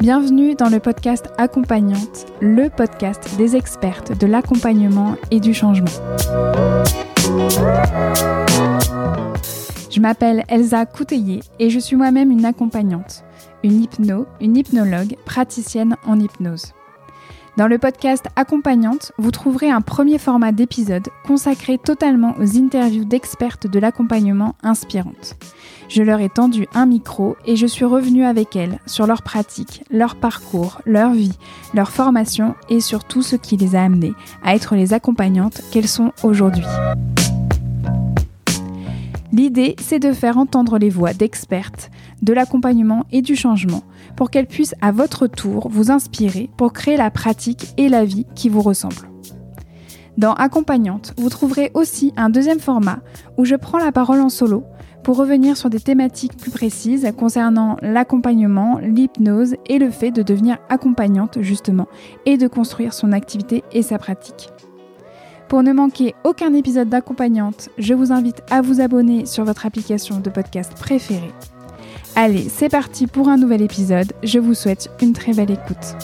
Bienvenue dans le podcast Accompagnante, le podcast des expertes de l'accompagnement et du changement. Je m'appelle Elsa Couteillé et je suis moi-même une accompagnante, une hypno, une hypnologue, praticienne en hypnose. Dans le podcast Accompagnante, vous trouverez un premier format d'épisode consacré totalement aux interviews d'expertes de l'accompagnement inspirantes. Je leur ai tendu un micro et je suis revenue avec elles sur leur pratique, leur parcours, leur vie, leur formation et sur tout ce qui les a amenées à être les accompagnantes qu'elles sont aujourd'hui. L'idée, c'est de faire entendre les voix d'expertes de l'accompagnement et du changement pour qu'elles puissent à votre tour vous inspirer pour créer la pratique et la vie qui vous ressemblent. Dans Accompagnante, vous trouverez aussi un deuxième format où je prends la parole en solo pour revenir sur des thématiques plus précises concernant l'accompagnement, l'hypnose et le fait de devenir accompagnante justement et de construire son activité et sa pratique. Pour ne manquer aucun épisode d'accompagnante, je vous invite à vous abonner sur votre application de podcast préférée Allez, c'est parti pour un nouvel épisode. Je vous souhaite une très belle écoute.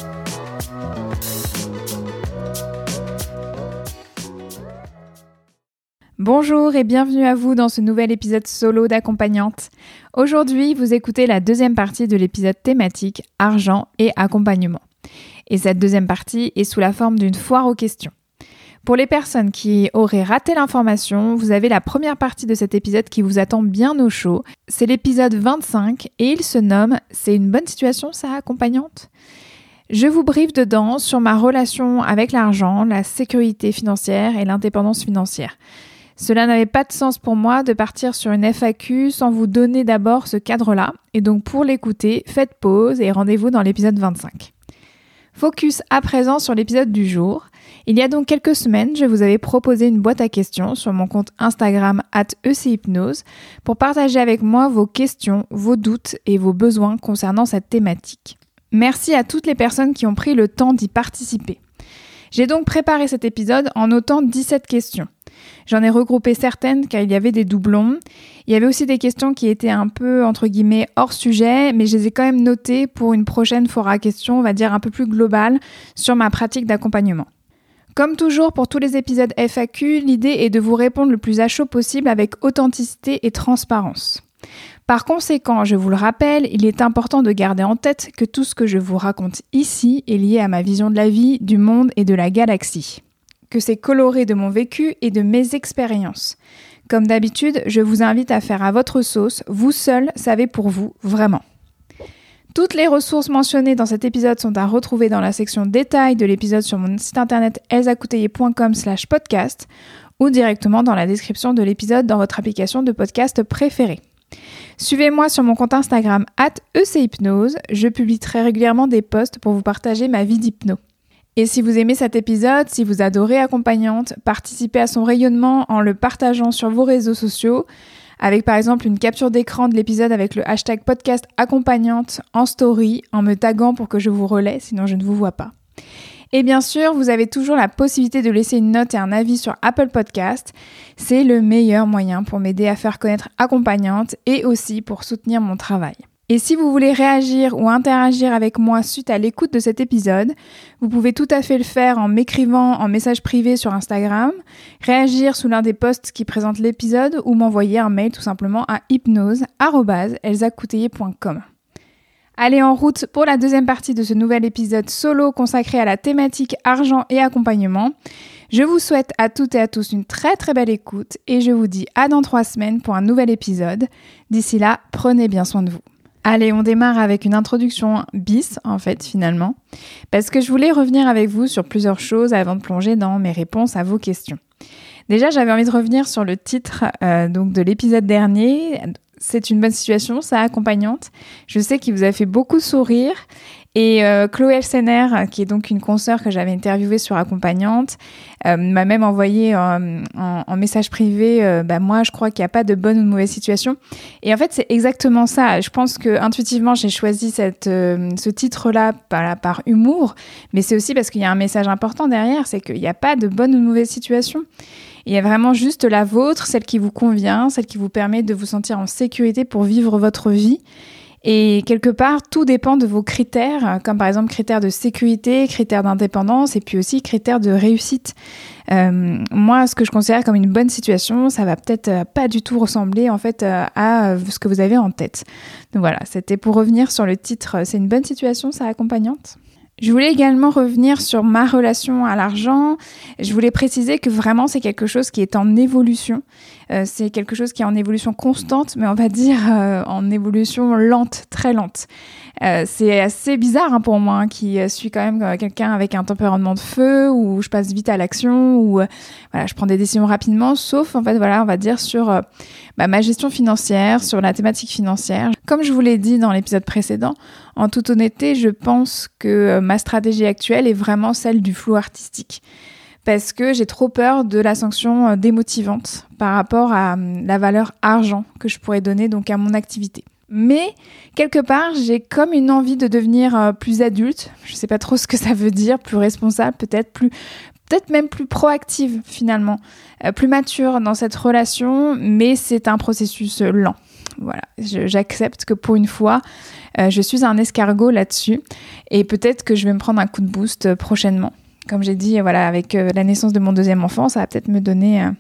Bonjour et bienvenue à vous dans ce nouvel épisode solo d'accompagnante. Aujourd'hui, vous écoutez la deuxième partie de l'épisode thématique argent et accompagnement. Et cette deuxième partie est sous la forme d'une foire aux questions. Pour les personnes qui auraient raté l'information, vous avez la première partie de cet épisode qui vous attend bien au chaud. C'est l'épisode 25 et il se nomme C'est une bonne situation, ça, accompagnante Je vous brief dedans sur ma relation avec l'argent, la sécurité financière et l'indépendance financière. Cela n'avait pas de sens pour moi de partir sur une FAQ sans vous donner d'abord ce cadre-là. Et donc pour l'écouter, faites pause et rendez-vous dans l'épisode 25. Focus à présent sur l'épisode du jour. Il y a donc quelques semaines, je vous avais proposé une boîte à questions sur mon compte Instagram at ECHypnose pour partager avec moi vos questions, vos doutes et vos besoins concernant cette thématique. Merci à toutes les personnes qui ont pris le temps d'y participer. J'ai donc préparé cet épisode en notant 17 questions. J'en ai regroupé certaines car il y avait des doublons. Il y avait aussi des questions qui étaient un peu, hors sujet, mais je les ai quand même notées pour une prochaine foire à questions, on va dire un peu plus globale, sur ma pratique d'accompagnement. Comme toujours pour tous les épisodes FAQ, l'idée est de vous répondre le plus à chaud possible avec authenticité et transparence. Par conséquent, je vous le rappelle, il est important de garder en tête que tout ce que je vous raconte ici est lié à ma vision de la vie, du monde et de la galaxie. Que c'est coloré de mon vécu et de mes expériences. Comme d'habitude, je vous invite à faire à votre sauce, vous seul savez pour vous, vraiment. Toutes les ressources mentionnées dans cet épisode sont à retrouver dans la section détails de l'épisode sur mon site internet elzacouteiller.com slash podcast ou directement dans la description de l'épisode dans votre application de podcast préférée. Suivez-moi sur mon compte Instagram at ECHypnose, je publie très régulièrement des posts pour vous partager ma vie d'hypno. Et si vous aimez cet épisode, si vous adorez Accompagnante, participez à son rayonnement en le partageant sur vos réseaux sociaux, avec par exemple une capture d'écran de l'épisode avec le hashtag podcast accompagnante en story en me taguant pour que je vous relaie, sinon je ne vous vois pas. Et bien sûr, vous avez toujours la possibilité de laisser une note et un avis sur Apple Podcast. C'est le meilleur moyen pour m'aider à faire connaître accompagnante et aussi pour soutenir mon travail. Et si vous voulez réagir ou interagir avec moi suite à l'écoute de cet épisode, vous pouvez tout à fait le faire en m'écrivant en message privé sur Instagram, réagir sous l'un des posts qui présentent l'épisode ou m'envoyer un mail tout simplement à hypnose.elsacouteiller.com. Allez en route pour la deuxième partie de ce nouvel épisode solo consacré à la thématique argent et accompagnement. Je vous souhaite à toutes et à tous une très très belle écoute et je vous dis à dans trois semaines pour un nouvel épisode. D'ici là, prenez bien soin de vous. Allez, on démarre avec une introduction bis, en fait, finalement, parce que je voulais revenir avec vous sur plusieurs choses avant de plonger dans mes réponses à vos questions. Déjà, j'avais envie de revenir sur le titre euh, donc de l'épisode dernier. C'est une bonne situation, ça accompagnante. Je sais qu'il vous a fait beaucoup sourire et euh, Chloé Elsener, qui est donc une consoeur que j'avais interviewée sur Accompagnante, euh, m'a même envoyé en, message privé, euh, bah, moi je crois qu'il n'y a pas de bonne ou de mauvaise situation. Et en fait c'est exactement ça. Je pense que intuitivement j'ai choisi ce titre-là par, par humour, mais c'est aussi parce qu'il y a un message important derrière, c'est qu'il n'y a pas de bonne ou de mauvaise situation. Il y a vraiment juste la vôtre, celle qui vous convient, celle qui vous permet de vous sentir en sécurité pour vivre votre vie Et quelque part, tout dépend de vos critères, comme par exemple critères de sécurité, critères d'indépendance et puis aussi critères de réussite. Euh, moi, ce que je considère comme une bonne situation, ça va peut-être euh, pas du tout ressembler en fait euh, à ce que vous avez en tête. Donc voilà, c'était pour revenir sur le titre. C'est une bonne situation, ça accompagnante? Je voulais également revenir sur ma relation à l'argent. Je voulais préciser que vraiment c'est quelque chose qui est en évolution. Euh, c'est quelque chose qui est en évolution constante, mais on va dire euh, en évolution lente, très lente. Euh, c'est assez bizarre hein, pour moi, hein, qui suis quand même quelqu'un avec un tempérament de feu, où je passe vite à l'action, où voilà, je prends des décisions rapidement, sauf en fait, voilà, on va dire sur bah, ma gestion financière, sur la thématique financière. Comme je vous l'ai dit dans l'épisode précédent, en toute honnêteté, je pense que ma stratégie actuelle est vraiment celle du flou artistique parce que j'ai trop peur de la sanction euh, démotivante par rapport à hum, la valeur argent que je pourrais donner donc à mon activité. Mais quelque part, j'ai comme une envie de devenir euh, plus adulte. Je ne sais pas trop ce que ça veut dire, plus responsable, peut-être plus, peut-être même plus proactive finalement, euh, plus mature dans cette relation. Mais c'est un processus lent. Voilà, j'accepte que pour une fois, je suis un escargot là-dessus, et peut-être que je vais me prendre un coup de boost prochainement comme j'ai dit, voilà, avec euh, la naissance de mon deuxième enfant, ça va peut-être me donner euh,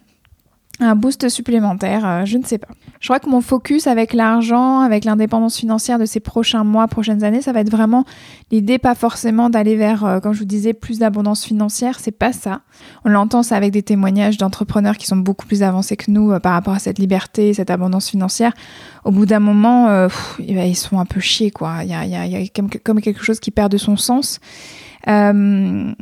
un boost supplémentaire, euh, je ne sais pas. Je crois que mon focus avec l'argent, avec l'indépendance financière de ces prochains mois, prochaines années, ça va être vraiment l'idée pas forcément d'aller vers, comme je vous disais, plus d'abondance financière, c'est pas ça. On l'entend ça avec des témoignages d'entrepreneurs qui sont beaucoup plus avancés que nous par rapport à cette liberté, cette abondance financière. Au bout d'un moment, eh ben, ils sont un peu chiés, quoi. Il y a, y comme quelque chose qui perd de son sens. Euh,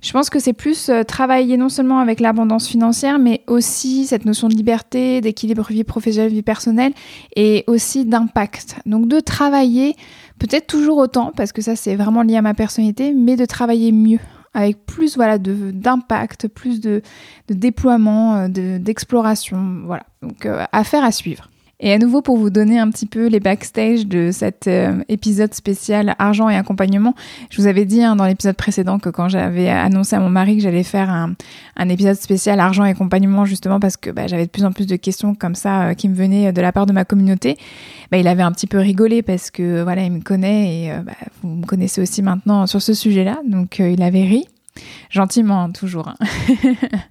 je pense que c'est plus euh, travailler non seulement avec l'abondance financière, mais aussi cette notion de liberté, d'équilibre vie professionnelle, vie personnelle, et aussi d'impact. Donc de travailler, peut-être toujours autant, parce que ça c'est vraiment lié à ma personnalité, mais de travailler mieux avec plus voilà d'impact, plus de, de déploiement, euh, d'exploration, voilà. Donc affaire à suivre. Et à nouveau, pour vous donner un petit peu les backstage de cet euh, épisode spécial argent et accompagnement, je vous avais dit hein, dans l'épisode précédent que quand j'avais annoncé à mon mari que j'allais faire un, un, épisode spécial argent et accompagnement, justement parce que bah, j'avais de plus en plus de questions comme ça euh, qui me venaient de la part de ma communauté, bah, il avait un petit peu rigolé parce que voilà, il me connaît et euh, bah, vous me connaissez aussi maintenant sur ce sujet-là, donc il avait ri, gentiment toujours. Hein.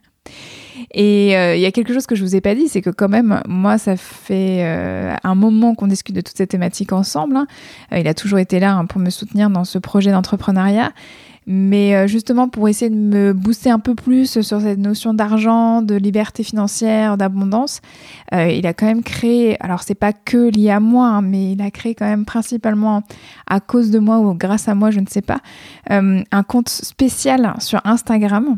Et euh, il y a quelque chose que je vous ai pas dit, c'est que quand même, moi, ça fait euh, un moment qu'on discute de toutes ces thématiques ensemble. Hein. Euh, il a toujours été là hein, pour me soutenir dans ce projet d'entrepreneuriat. Mais justement, pour essayer de me booster un peu plus sur cette notion d'argent, de liberté financière, d'abondance, il a quand même créé, alors c'est pas que lié à moi, hein, mais il a créé quand même principalement à cause de moi ou grâce à moi, je ne sais pas, un compte spécial sur Instagram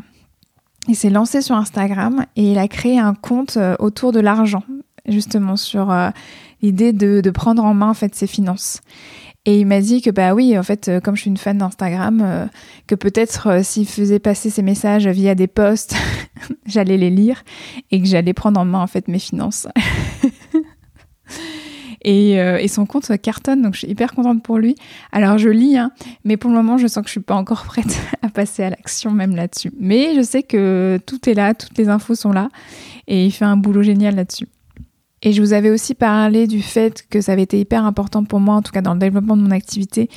il s'est lancé sur Instagram et il a créé un compte euh, autour de l'argent, justement sur euh, l'idée de, prendre en main en fait ses finances. Et il m'a dit que bah oui, en fait, euh, comme je suis une fan d'Instagram, que peut-être s'il faisait passer ses messages via des posts, j'allais les lire et que j'allais prendre en main en fait mes finances. Euh, et, son compte cartonne, donc je suis hyper contente pour lui. Alors je lis, hein, mais pour le moment, je sens que je suis pas encore prête à passer à l'action même là-dessus. Mais je sais que tout est là, toutes les infos sont là, et il fait un boulot génial là-dessus. Et je vous avais aussi parlé du fait que ça avait été hyper important pour moi, en tout cas dans le développement de mon activité,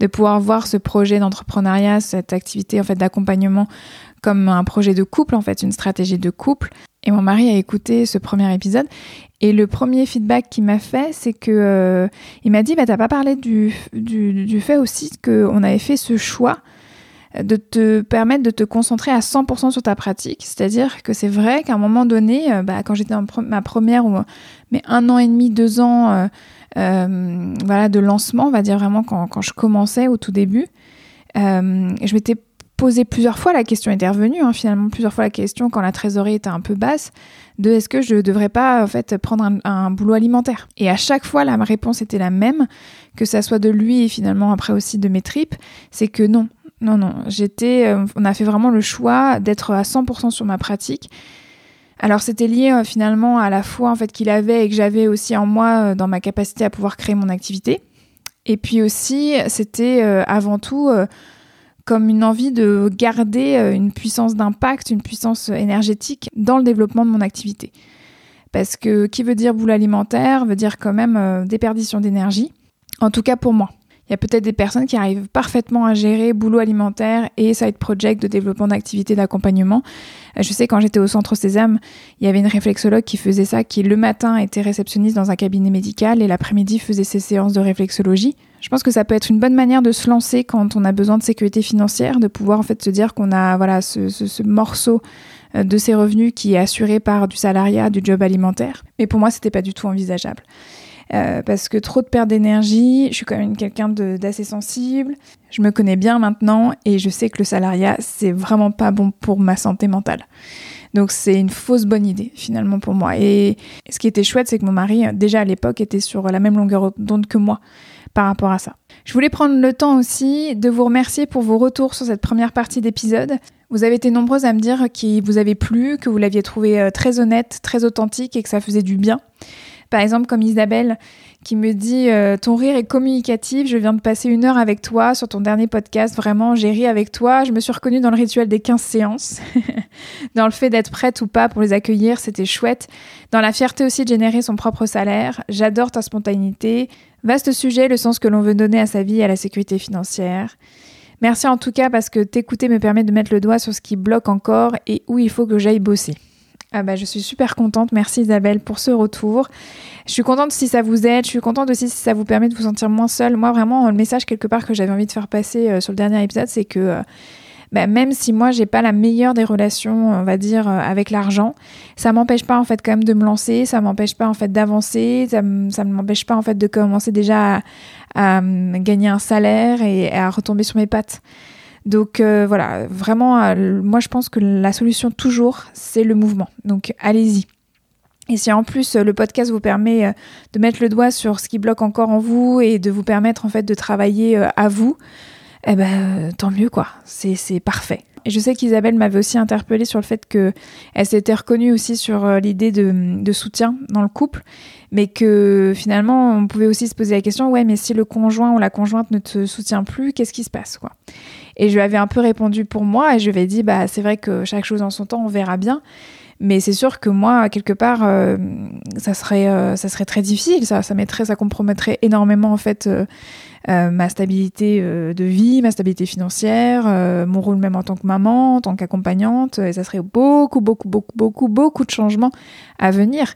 de pouvoir voir ce projet d'entrepreneuriat, cette activité en fait d'accompagnement comme un projet de couple, en fait, une stratégie de couple. Et mon mari a écouté ce premier épisode. Et le premier feedback qu'il m'a fait, c'est que euh, il m'a dit bah, T'as pas parlé du, du, fait aussi qu'on avait fait ce choix de te permettre de te concentrer à 100% sur ta pratique. C'est-à-dire que c'est vrai qu'à un moment donné, euh, bah, quand j'étais en ma première ou mais un an et demi, deux ans euh, voilà, de lancement, on va dire vraiment quand, quand je commençais au tout début, je m'étais posé plusieurs fois, la question était revenue, hein, finalement plusieurs fois la question quand la trésorerie était un peu basse, de est-ce que je devrais pas en fait prendre un, boulot alimentaire? Et à chaque fois, la réponse était la même, que ça soit de lui et finalement après aussi de mes tripes, c'est que non, non, non. J'étais, euh, on a fait vraiment le choix d'être à 100% sur ma pratique. Alors c'était lié euh, finalement à la foi en fait qu'il avait et que j'avais aussi en moi euh, dans ma capacité à pouvoir créer mon activité. Et puis aussi, c'était avant tout comme une envie de garder euh, une puissance d'impact, une puissance énergétique dans le développement de mon activité. Parce que qui veut dire boule alimentaire veut dire quand même euh, déperdition d'énergie. En tout cas pour moi. Il y a peut-être des personnes qui arrivent parfaitement à gérer boulot alimentaire et side project de développement d'activités d'accompagnement. Euh, je sais quand j'étais au centre Sésame, il y avait une réflexologue qui faisait ça, qui le matin était réceptionniste dans un cabinet médical et l'après-midi faisait ses séances de réflexologie. Je pense que ça peut être une bonne manière de se lancer quand on a besoin de sécurité financière, de pouvoir en fait se dire qu'on a voilà ce, ce morceau euh, de ses revenus qui est assuré par du salariat, du job alimentaire. Mais pour moi, c'était pas du tout envisageable. Euh, parce que trop de perte d'énergie, je suis quand même quelqu'un d'assez sensible, je me connais bien maintenant et je sais que le salariat, c'est vraiment pas bon pour ma santé mentale. Donc c'est une fausse bonne idée finalement pour moi. Et ce qui était chouette, c'est que mon mari, déjà à l'époque, était sur la même longueur d'onde que moi par rapport à ça. Je voulais prendre le temps aussi de vous remercier pour vos retours sur cette première partie d'épisode. Vous avez été nombreuses à me dire qu'il vous avait plu, que vous l'aviez trouvé euh, très honnête, très authentique et que ça faisait du bien. Par exemple, comme Isabelle qui me dit euh, Ton rire est communicatif, je viens de passer une heure avec toi sur ton dernier podcast, vraiment, j'ai ri avec toi. Je me suis reconnue dans le rituel des 15 séances, dans le fait d'être prête ou pas pour les accueillir, c'était chouette. Dans la fierté aussi de générer son propre salaire, j'adore ta spontanéité. Vaste sujet, le sens que l'on veut donner à sa vie et à la sécurité financière. Merci en tout cas parce que t'écouter me permet de mettre le doigt sur ce qui bloque encore et où il faut que j'aille bosser. Ah bah, je suis super contente. Merci Isabelle pour ce retour. Je suis contente si ça vous aide. Je suis contente aussi si ça vous permet de vous sentir moins seule. Moi, vraiment, le message quelque part que j'avais envie de faire passer euh, sur le dernier épisode, c'est que euh, bah, même si moi j'ai pas la meilleure des relations, on va dire, euh, avec l'argent, ça m'empêche pas en fait quand même de me lancer, ça m'empêche pas en fait d'avancer, ça, ne m'empêche pas en fait de commencer déjà à, gagner un salaire et à retomber sur mes pattes. Donc euh, voilà, vraiment, euh, moi je pense que la solution toujours, c'est le mouvement. Donc allez-y. Et si en plus le podcast vous permet euh, de mettre le doigt sur ce qui bloque encore en vous et de vous permettre en fait de travailler à vous, eh ben tant mieux quoi. C'est parfait. Et je sais qu'Isabelle m'avait aussi interpellée sur le fait qu'elle s'était reconnue aussi sur l'idée de, de, soutien dans le couple, mais que finalement on pouvait aussi se poser la question ouais mais si le conjoint ou la conjointe ne te soutient plus, qu'est-ce qui se passe quoi? Et je lui avais un peu répondu pour moi et je lui avais dit bah c'est vrai que chaque chose en son temps, on verra bien. Mais c'est sûr que moi, quelque part, euh, ça, serait, euh, ça serait très difficile. Ça, ça, mettrait, ça compromettrait énormément en fait euh, ma stabilité de vie, ma stabilité financière, mon rôle même en tant que maman, en tant qu'accompagnante. Et ça serait beaucoup, beaucoup, beaucoup, beaucoup, beaucoup de changements à venir.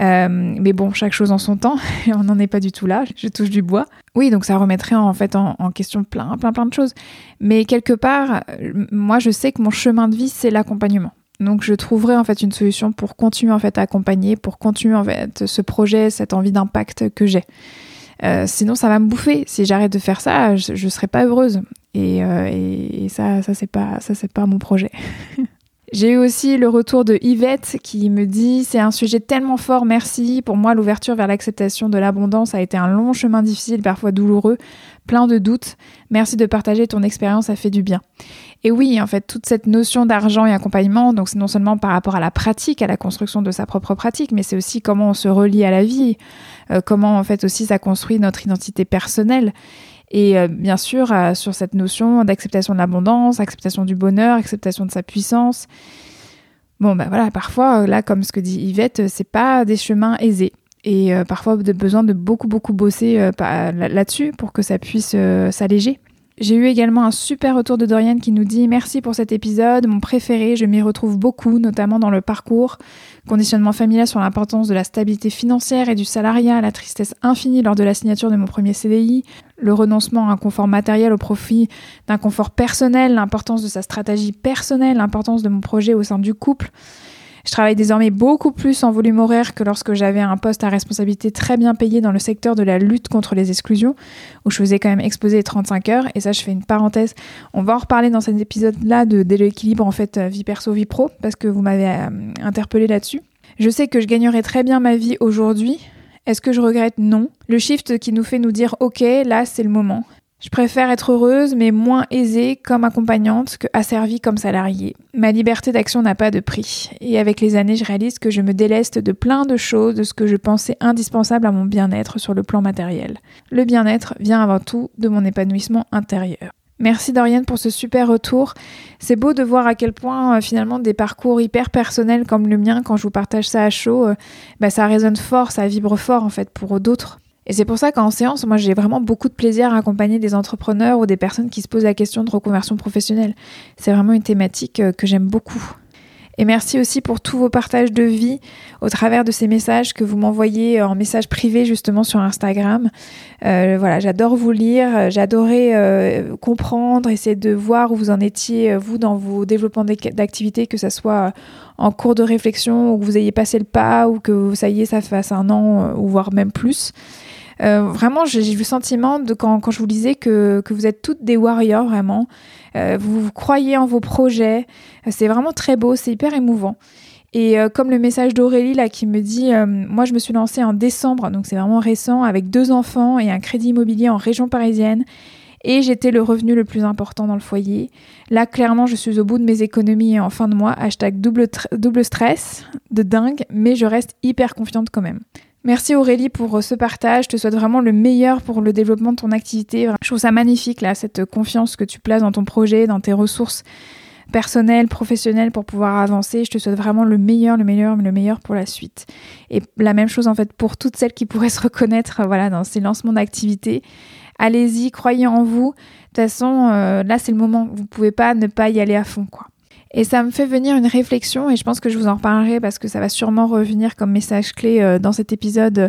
mais bon, chaque chose en son temps. On n'en est pas du tout là. Je touche du bois. Oui, donc ça remettrait en fait en, en question plein, plein, plein de choses. Mais quelque part, moi, je sais que mon chemin de vie, c'est l'accompagnement. Donc je trouverai en fait une solution pour continuer en fait à accompagner, pour continuer en fait ce projet, cette envie d'impact que j'ai. Euh, sinon ça va me bouffer. Si j'arrête de faire ça, je, ne serai pas heureuse. Et, euh, et ça, ça c'est pas, ça c'est pas mon projet. J'ai eu aussi le retour de Yvette qui me dit c'est un sujet tellement fort, merci. Pour moi, l'ouverture vers l'acceptation de l'abondance a été un long chemin difficile, parfois douloureux, plein de doutes. Merci de partager ton expérience, ça fait du bien. Et oui, en fait, toute cette notion d'argent et accompagnement, donc c'est non seulement par rapport à la pratique, à la construction de sa propre pratique, mais c'est aussi comment on se relie à la vie, euh, comment en fait aussi ça construit notre identité personnelle. Et euh, bien sûr, euh, sur cette notion d'acceptation de l'abondance, acceptation du bonheur, acceptation de sa puissance. Bon, ben voilà, parfois, euh, là, comme ce que dit Yvette, c'est pas des chemins aisés. Et parfois, de besoin de beaucoup, beaucoup bosser là-dessus pour que ça puisse s'alléger. J'ai eu également un super retour de Dorian qui nous dit Merci pour cet épisode, mon préféré, je m'y retrouve beaucoup, notamment dans le parcours, conditionnement familial sur l'importance de la stabilité financière et du salariat, la tristesse infinie lors de la signature de mon premier CDI, le renoncement à un confort matériel au profit d'un confort personnel, l'importance de sa stratégie personnelle, l'importance de mon projet au sein du couple. Je travaille désormais beaucoup plus en volume horaire que lorsque j'avais un poste à responsabilité très bien payé dans le secteur de la lutte contre les exclusions, où je faisais quand même exposer 35 heures. Et ça, je fais une parenthèse. On va en reparler dans cet épisode-là de, l'équilibre en fait vie perso vie pro, parce que vous m'avez euh, interpellé là-dessus. Je sais que je gagnerais très bien ma vie aujourd'hui. Est-ce que je regrette? Non. Le shift qui nous fait nous dire ok, là c'est le moment. Je préfère être heureuse mais moins aisée comme accompagnante que asservie comme salariée. Ma liberté d'action n'a pas de prix. Et avec les années, je réalise que je me déleste de plein de choses de ce que je pensais indispensable à mon bien-être sur le plan matériel. Le bien-être vient avant tout de mon épanouissement intérieur. Merci Dorian pour ce super retour. C'est beau de voir à quel point euh, finalement des parcours hyper personnels comme le mien, quand je vous partage ça à chaud, euh, bah, ça résonne fort, ça vibre fort en fait pour d'autres. Et c'est pour ça qu'en séance, moi j'ai vraiment beaucoup de plaisir à accompagner des entrepreneurs ou des personnes qui se posent la question de reconversion professionnelle. C'est vraiment une thématique euh, que j'aime beaucoup. Et merci aussi pour tous vos partages de vie au travers de ces messages que vous m'envoyez en message privé justement sur Instagram. Euh, voilà, j'adore vous lire, j'adorais euh, comprendre, essayer de voir où vous en étiez, vous, dans vos développements d'activité, que ce soit en cours de réflexion ou que vous ayez passé le pas ou que ça y ça fasse un an ou voire même plus. Euh, vraiment, j'ai eu le sentiment de quand, quand je vous lisais que, que, vous êtes toutes des warriors, vraiment. Euh, vous, vous, croyez en vos projets. Euh, c'est vraiment très beau, c'est hyper émouvant. Et comme le message d'Aurélie là qui me dit, moi je me suis lancée en décembre, donc c'est vraiment récent, avec deux enfants et un crédit immobilier en région parisienne. Et j'étais le revenu le plus important dans le foyer. Là, clairement, je suis au bout de mes économies en fin de mois. Hashtag double, double stress de dingue, mais je reste hyper confiante quand même. Merci Aurélie pour euh, ce partage. Je te souhaite vraiment le meilleur pour le développement de ton activité. Je trouve ça magnifique, là, cette confiance que tu places dans ton projet, dans tes ressources personnelles, professionnelles pour pouvoir avancer. Je te souhaite vraiment le meilleur, le meilleur, le meilleur pour la suite. Et la même chose, en fait, pour toutes celles qui pourraient se reconnaître, voilà, dans ces lancements d'activité. Allez-y, croyez en vous. De toute façon, euh, là, c'est le moment. Vous pouvez pas ne pas y aller à fond, quoi. Et ça me fait venir une réflexion, et je pense que je vous en reparlerai parce que ça va sûrement revenir comme message clé euh, dans cet épisode euh,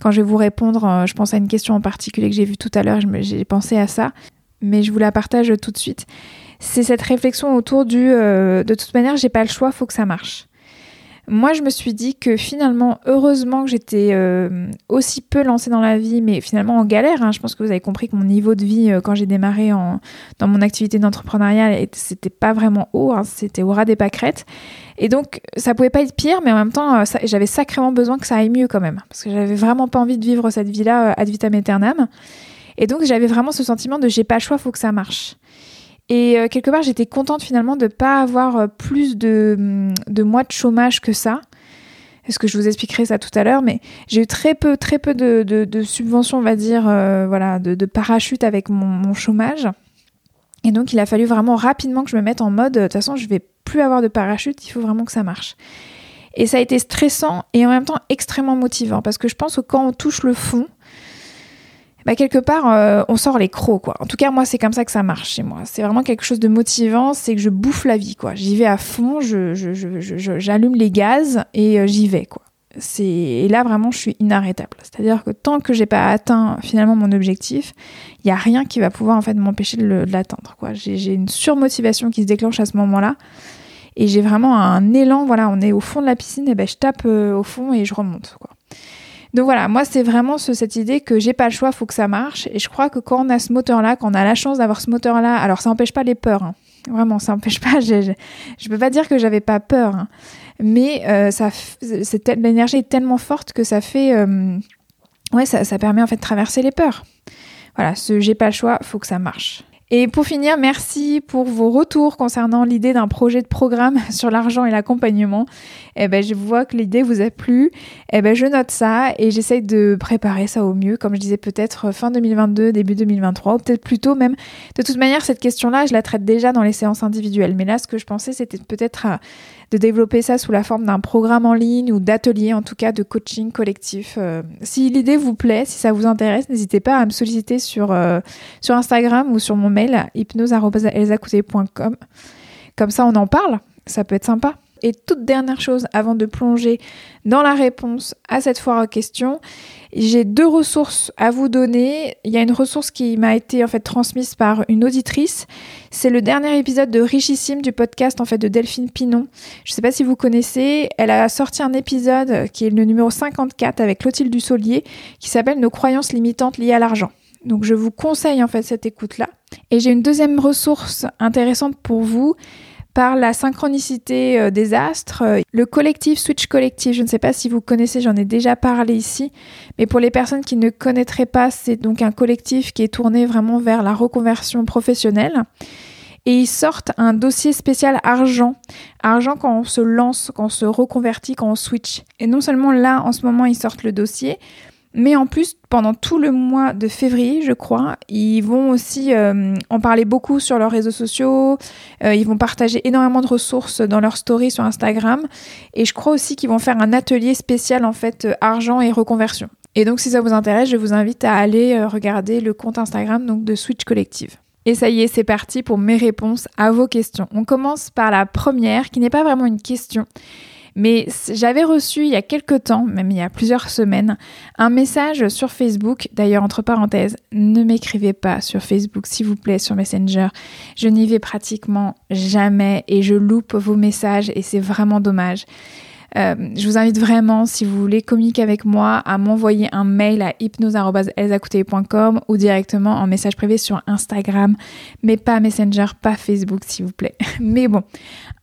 quand je vais vous répondre. Euh, je pense à une question en particulier que j'ai vue tout à l'heure, j'ai pensé à ça, mais je vous la partage tout de suite. C'est cette réflexion autour du de toute manière, j'ai pas le choix, faut que ça marche moi, je me suis dit que finalement, heureusement que j'étais euh, aussi peu lancée dans la vie, mais finalement en galère. Hein. Je pense que vous avez compris que mon niveau de vie, euh, quand j'ai démarré en, dans mon activité d'entrepreneuriat, c'était pas vraiment haut, hein. c'était au ras des pâquerettes. Et donc, ça pouvait pas être pire, mais en même temps, euh, j'avais sacrément besoin que ça aille mieux quand même, parce que j'avais vraiment pas envie de vivre cette vie-là ad vitam aeternam. Et donc, j'avais vraiment ce sentiment de j'ai pas le choix, faut que ça marche. Et euh, quelque part, j'étais contente finalement de ne pas avoir euh, plus mm, de, mois de chômage que ça. Est-ce que je vous expliquerai ça tout à l'heure, mais j'ai eu très peu, très peu de, subventions, on va dire, euh, voilà, de, parachute avec mon, chômage. Et donc, il a fallu vraiment rapidement que je me mette en mode, de toute façon, je vais plus avoir de parachute, il faut vraiment que ça marche. Et ça a été stressant et en même temps extrêmement motivant, parce que je pense que quand on touche le fond, bah, quelque part, euh, on sort les crocs, quoi. En tout cas, moi, c'est comme ça que ça marche chez moi. C'est vraiment quelque chose de motivant, c'est que je bouffe la vie, quoi. J'y vais à fond, j'allume je, je, les gaz et euh, j'y vais, quoi. Et là, vraiment, je suis inarrêtable. C'est-à-dire que tant que j'ai pas atteint finalement mon objectif, il n'y a rien qui va pouvoir en fait m'empêcher de l'atteindre, quoi. J'ai une surmotivation qui se déclenche à ce moment-là. Et j'ai vraiment un élan, voilà, on est au fond de la piscine, et ben je tape euh, au fond et je remonte, quoi. Donc voilà, moi c'est vraiment cette idée que j'ai pas le choix, faut que ça marche. Et je crois que quand on a ce moteur-là, quand on a la chance d'avoir ce moteur-là, alors ça n'empêche pas les peurs. Hein. Vraiment, ça n'empêche pas. Je, je, peux pas dire que j'avais pas peur, hein. mais euh, ça, l'énergie est tellement forte que ça fait, euh, ouais, ça, ça permet en fait de traverser les peurs. Voilà, ce j'ai pas le choix, faut que ça marche. Et pour finir, merci pour vos retours concernant l'idée d'un projet de programme sur l'argent et l'accompagnement. Eh ben, je vois que l'idée vous a plu. Eh ben, je note ça et j'essaye de préparer ça au mieux. Comme je disais, peut-être fin 2022, début 2023, ou peut-être plus tôt même. De toute manière, cette question-là, je la traite déjà dans les séances individuelles. Mais là, ce que je pensais, c'était peut-être de développer ça sous la forme d'un programme en ligne ou d'atelier, en tout cas de coaching collectif. Euh, si l'idée vous plaît, si ça vous intéresse, n'hésitez pas à me solliciter sur, euh, Instagram ou sur mon mail hypnose.elzacouté.com. Comme ça, on en parle. Ça peut être sympa. Et toute dernière chose avant de plonger dans la réponse à cette foire en question, j'ai deux ressources à vous donner. Il y a une ressource qui m'a été en fait transmise par une auditrice. C'est le dernier épisode de Richissime du podcast en fait de Delphine Pinon. Je ne sais pas si vous connaissez. Elle a sorti un épisode qui est le numéro 54 avec Clotilde Dussolier qui s'appelle Nos croyances limitantes liées à l'argent. Donc je vous conseille en fait cette écoute là. Et j'ai une deuxième ressource intéressante pour vous par la synchronicité euh, des astres. Euh, le collectif Switch Collective, je ne sais pas si vous connaissez, j'en ai déjà parlé ici, mais pour les personnes qui ne connaîtraient pas, c'est donc un collectif qui est tourné vraiment vers la reconversion professionnelle. Et ils sortent un dossier spécial argent. Argent quand on se lance, quand on se reconvertit, quand on switch. Et non seulement là, en ce moment, ils sortent le dossier, mais en plus, pendant tout le mois de février, je crois, ils vont aussi euh, en parler beaucoup sur leurs réseaux sociaux. Euh, ils vont partager énormément de ressources dans leurs stories sur Instagram. Et je crois aussi qu'ils vont faire un atelier spécial en fait euh, argent et reconversion. Et donc si ça vous intéresse, je vous invite à aller regarder le compte Instagram donc, de Switch Collective. Et ça y est, c'est parti pour mes réponses à vos questions. On commence par la première, qui n'est pas vraiment une question, mais j'avais reçu il y a quelques temps, même il y a plusieurs semaines, un message sur Facebook. D'ailleurs, entre parenthèses, ne m'écrivez pas sur Facebook, s'il vous plaît, sur Messenger. Je n'y vais pratiquement jamais et je loupe vos messages et c'est vraiment dommage. Euh, je vous invite vraiment, si vous voulez communiquer avec moi, à m'envoyer un mail à hypnose.elsacouté.com ou directement en message privé sur Instagram, mais pas Messenger, pas Facebook, s'il vous plaît. Mais bon,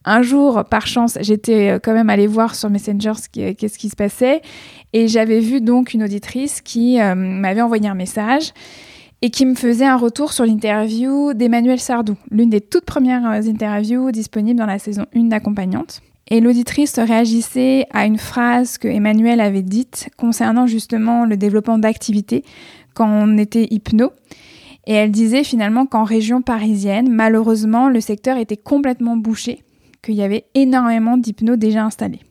un jour, par chance, j'étais euh, quand même allée voir sur Messenger qu'est-ce qui se passait et j'avais vu donc une auditrice qui euh, m'avait envoyé un message et qui me faisait un retour sur l'interview d'Emmanuel Sardou, l'une des toutes premières interviews disponibles dans la saison 1 d'accompagnante. Et l'auditrice réagissait à une phrase que Emmanuel avait dite concernant justement le développement d'activités quand on était hypno. Et elle disait finalement qu'en région parisienne, malheureusement, le secteur était complètement bouché, qu'il y avait énormément d'hypno déjà installés.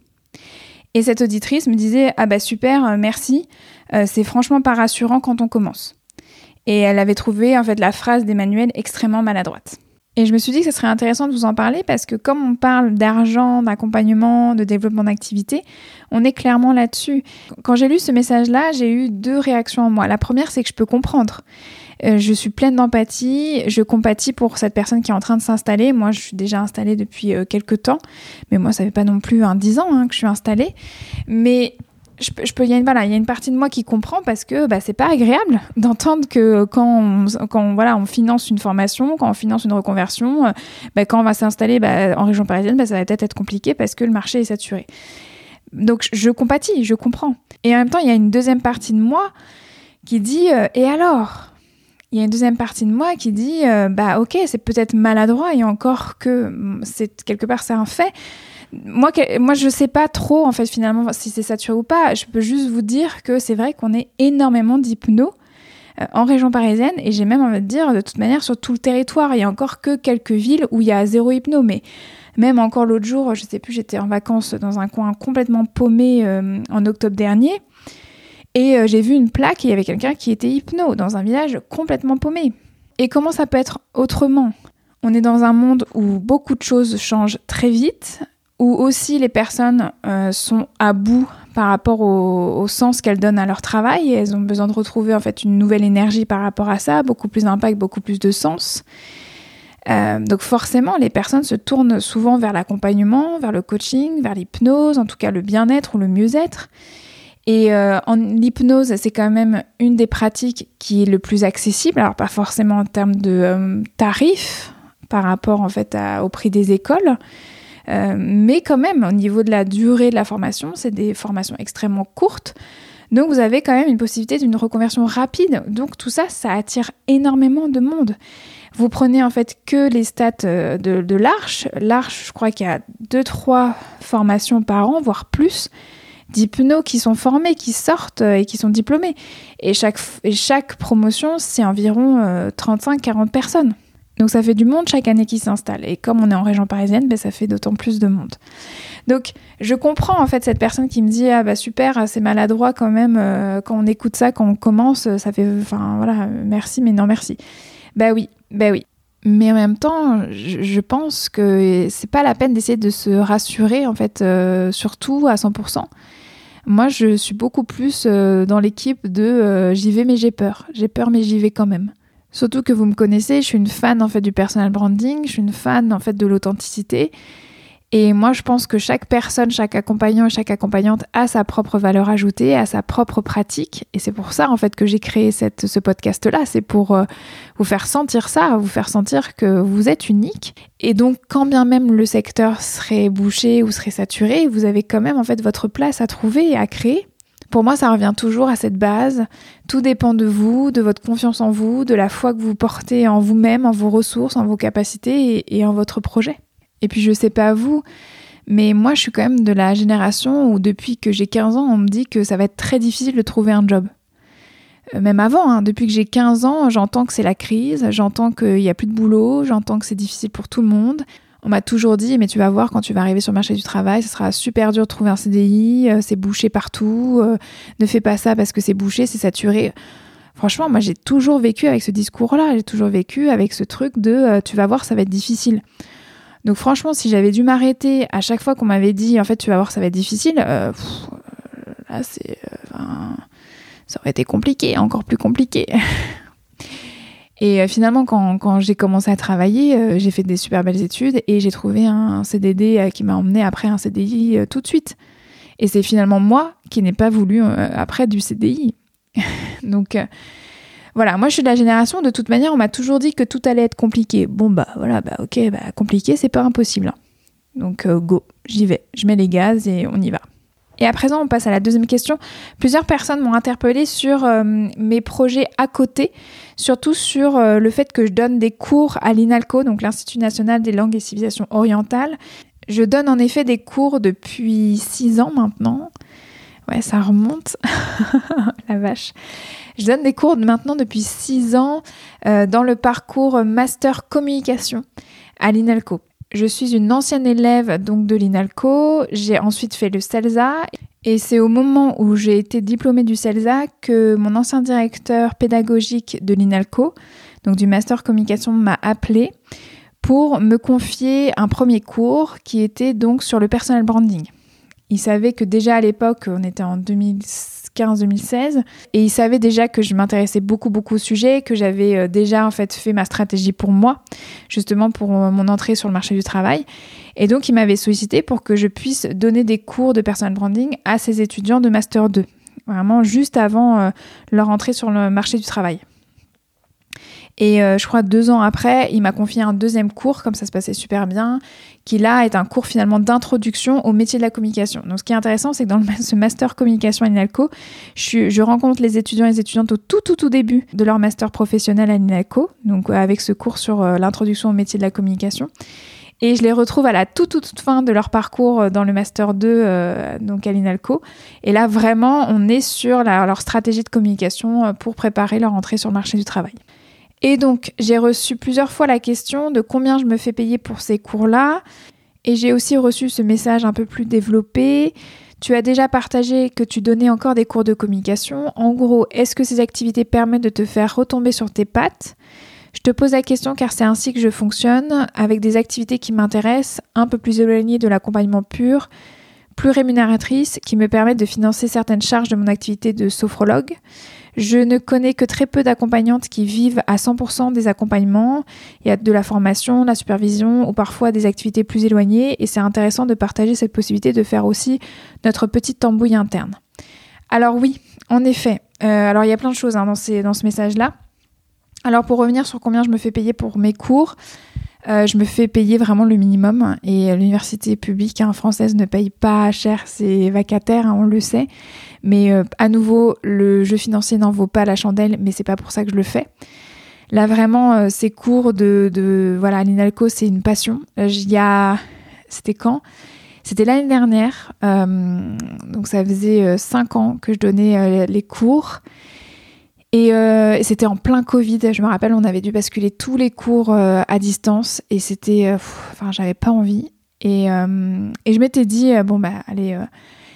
Et cette auditrice me disait Ah bah super, euh, merci, euh, c'est franchement pas rassurant quand on commence. Et elle avait trouvé en fait la phrase d'Emmanuel extrêmement maladroite. Et je me suis dit que ce serait intéressant de vous en parler parce que comme on parle d'argent, d'accompagnement, de développement d'activité, on est clairement là-dessus. Quand j'ai lu ce message-là, j'ai eu deux réactions en moi. La première, c'est que je peux comprendre. Euh, je suis pleine d'empathie, je compatis pour cette personne qui est en train de s'installer. Moi, je suis déjà installée depuis euh, quelques temps, mais moi, ça fait pas non plus un dix ans hein, que je suis installée. Mais je, peux, il y a une, voilà, il y a une partie de moi qui comprend parce que bah, c'est pas agréable d'entendre que quand on, quand voilà, on finance une formation, quand on finance une reconversion, euh, bah, quand on va s'installer bah, en région parisienne, bah, ça va peut-être être compliqué parce que le marché est saturé. Donc je compatis, je comprends. Et en même temps, il y a une deuxième partie de moi qui dit euh, et alors? Il y a une deuxième partie de moi qui dit euh, bah ok c'est peut-être maladroit et encore que mm, c'est quelque part c'est un fait moi, moi, je sais pas trop, en fait, finalement, si c'est saturé ou pas. Je peux juste vous dire que c'est vrai qu'on est énormément d'hypno euh, en région parisienne et j'ai même envie de dire, de toute manière, sur tout le territoire. Il y a encore que quelques villes où il y a zéro hypno, mais même encore l'autre jour, je sais plus, j'étais en vacances dans un coin complètement paumé euh, en octobre dernier. Et euh, j'ai vu une plaque et il y avait quelqu'un qui était hypno dans un village complètement paumé. Et comment ça peut être autrement? On est dans un monde où beaucoup de choses changent très vite, où aussi les personnes euh, sont à bout par rapport au, sens qu'elles donnent à leur travail et elles ont besoin de retrouver en fait une nouvelle énergie par rapport à ça, beaucoup plus d'impact, beaucoup plus de sens. Euh, donc forcément, les personnes se tournent souvent vers l'accompagnement, vers le coaching, vers l'hypnose, en tout cas le bien-être ou le mieux-être. Et euh, en l'hypnose, c'est quand même une des pratiques qui est le plus accessible, alors pas forcément en termes de tarifs par rapport en fait au prix des écoles, euh, mais quand même, au niveau de la durée de la formation, c'est des formations extrêmement courtes. Donc vous avez quand même une possibilité d'une reconversion rapide. Donc tout ça, ça attire énormément de monde. Vous prenez en fait que les stats euh, de, de l'Arche. L'Arche, je crois qu'il y a 2-3 formations par an, voire plus, d'hypno qui sont formés, qui sortent euh, et qui sont diplômés. Et chaque, promotion, c'est environ 35-40 personnes. Donc ça fait du monde chaque année qui s'installe. Et comme on est en région parisienne, ben, ça fait d'autant plus de monde. Donc je comprends en fait cette personne qui me dit ah bah super, c'est maladroit quand même euh, quand on écoute ça, quand on commence, ça fait enfin voilà, merci mais non merci. Bah oui, bah oui. Mais en même temps, je, pense que c'est pas la peine d'essayer de se rassurer en fait, euh, surtout à 100%. Moi, je suis beaucoup plus euh, dans l'équipe de j'y vais mais j'ai peur. J'ai peur mais j'y vais quand même. Surtout que vous me connaissez, je suis une fan en fait du personal branding, je suis une fan en fait de l'authenticité. Et moi, je pense que chaque personne, chaque accompagnant et chaque accompagnante a sa propre valeur ajoutée, a sa propre pratique. Et c'est pour ça, en fait, que j'ai créé ce podcast-là. C'est pour euh, vous faire sentir ça, vous faire sentir que vous êtes unique. Et donc, quand bien même le secteur serait bouché ou serait saturé, vous avez quand même, en fait, votre place à trouver et à créer. Pour moi, ça revient toujours à cette base. Tout dépend de vous, de votre confiance en vous, de la foi que vous portez en vous-même, en vos ressources, en vos capacités et, en votre projet. Et puis, je sais pas vous, mais moi, je suis quand même de la génération où depuis que j'ai 15 ans, on me dit que ça va être très difficile de trouver un job. Euh, même avant, hein, depuis que j'ai 15 ans, j'entends que c'est la crise, j'entends qu'il n'y a plus de boulot, j'entends que c'est difficile pour tout le monde. On m'a toujours dit, mais tu vas voir, quand tu vas arriver sur le marché du travail, ce sera super dur de trouver un CDI, euh, c'est bouché partout, euh, ne fais pas ça parce que c'est bouché, c'est saturé. Franchement, moi j'ai toujours vécu avec ce discours-là, j'ai toujours vécu avec ce truc de tu vas voir, ça va être difficile. Donc franchement, si j'avais dû m'arrêter à chaque fois qu'on m'avait dit en fait tu vas voir, ça va être difficile, là c'est. ça aurait été compliqué, encore plus compliqué. Et euh, finalement, quand, j'ai commencé à travailler, euh, j'ai fait des super belles études et j'ai trouvé un, CDD euh, qui m'a emmené après un CDI tout de suite. Et c'est finalement moi qui n'ai pas voulu après du CDI. Donc voilà, moi je suis de la génération, de toute manière, on m'a toujours dit que tout allait être compliqué. Bon bah voilà, bah ok, bah compliqué, c'est pas impossible. Donc go, j'y vais, je mets les gaz et on y va. Et à présent, on passe à la deuxième question. Plusieurs personnes m'ont interpellé sur euh, mes projets à côté, surtout sur euh, le fait que je donne des cours à l'INALCO, donc l'Institut national des langues et civilisations orientales. Je donne en effet des cours depuis six ans maintenant. Ouais, ça remonte. la vache. Je donne des cours maintenant depuis six ans euh, dans le parcours Master Communication à l'INALCO. Je suis une ancienne élève donc de l'INALCO, j'ai ensuite fait le CELSA et c'est au moment où j'ai été diplômée du CELSA que mon ancien directeur pédagogique de l'INALCO, donc du master communication, m'a appelé pour me confier un premier cours qui était donc sur le personal branding. Il savait que déjà à l'époque, on était en 2006, 2015-2016. Et il savait déjà que je m'intéressais beaucoup, beaucoup au sujet, que j'avais euh, déjà en fait fait ma stratégie pour moi, justement pour euh, mon entrée sur le marché du travail. Et donc, il m'avait sollicité pour que je puisse donner des cours de personal branding à ses étudiants de Master 2, vraiment juste avant euh, leur entrée sur le marché du travail. Et euh, je crois deux ans après, il m'a confié un deuxième cours, comme ça se passait super bien, qui là est un cours finalement d'introduction au métier de la communication. Donc ce qui est intéressant, c'est que dans ce master communication à l'INALCO, je, je, rencontre les étudiants et les étudiantes au tout tout tout début de leur master professionnel à l'INALCO, donc euh, avec ce cours sur euh, l'introduction au métier de la communication. Et je les retrouve à la toute, toute, fin de leur parcours dans le Master 2, donc à l'INALCO. Et là, vraiment, on est sur leur stratégie de communication pour préparer leur entrée sur le marché du travail. Et donc, j'ai reçu plusieurs fois la question de combien je me fais payer pour ces cours-là. Et j'ai aussi reçu ce message un peu plus développé. Tu as déjà partagé que tu donnais encore des cours de communication. En gros, est-ce que ces activités permettent de te faire retomber sur tes pattes? Je te pose la question car c'est ainsi que je fonctionne, avec des activités qui m'intéressent, un peu plus éloignées de l'accompagnement pur, plus rémunératrices, qui me permettent de financer certaines charges de mon activité de sophrologue. Je ne connais que très peu d'accompagnantes qui vivent à 100% des accompagnements. Il y a de la formation, de la supervision ou parfois des activités plus éloignées et c'est intéressant de partager cette possibilité de faire aussi notre petite tambouille interne. Alors oui, en effet. Euh, alors il y a plein de choses hein, dans, dans ce message-là. Alors pour revenir sur combien je me fais payer pour mes cours, euh, je me fais payer vraiment le minimum et l'université publique hein, française ne paye pas cher ses vacataires, hein, on le sait. Mais euh, à nouveau, le jeu financier n'en vaut pas la chandelle, mais c'est pas pour ça que je le fais. Là vraiment, euh, ces cours de, voilà, l'INALCO, c'est une passion. Il y a, c'était quand? C'était l'année dernière, donc ça faisait cinq ans que je donnais les cours. Euh, et, c'était en plein Covid. Je me rappelle, on avait dû basculer tous les cours euh, à distance et c'était. Euh, enfin, j'avais pas envie. Et, et je m'étais dit, bon, bah, allez,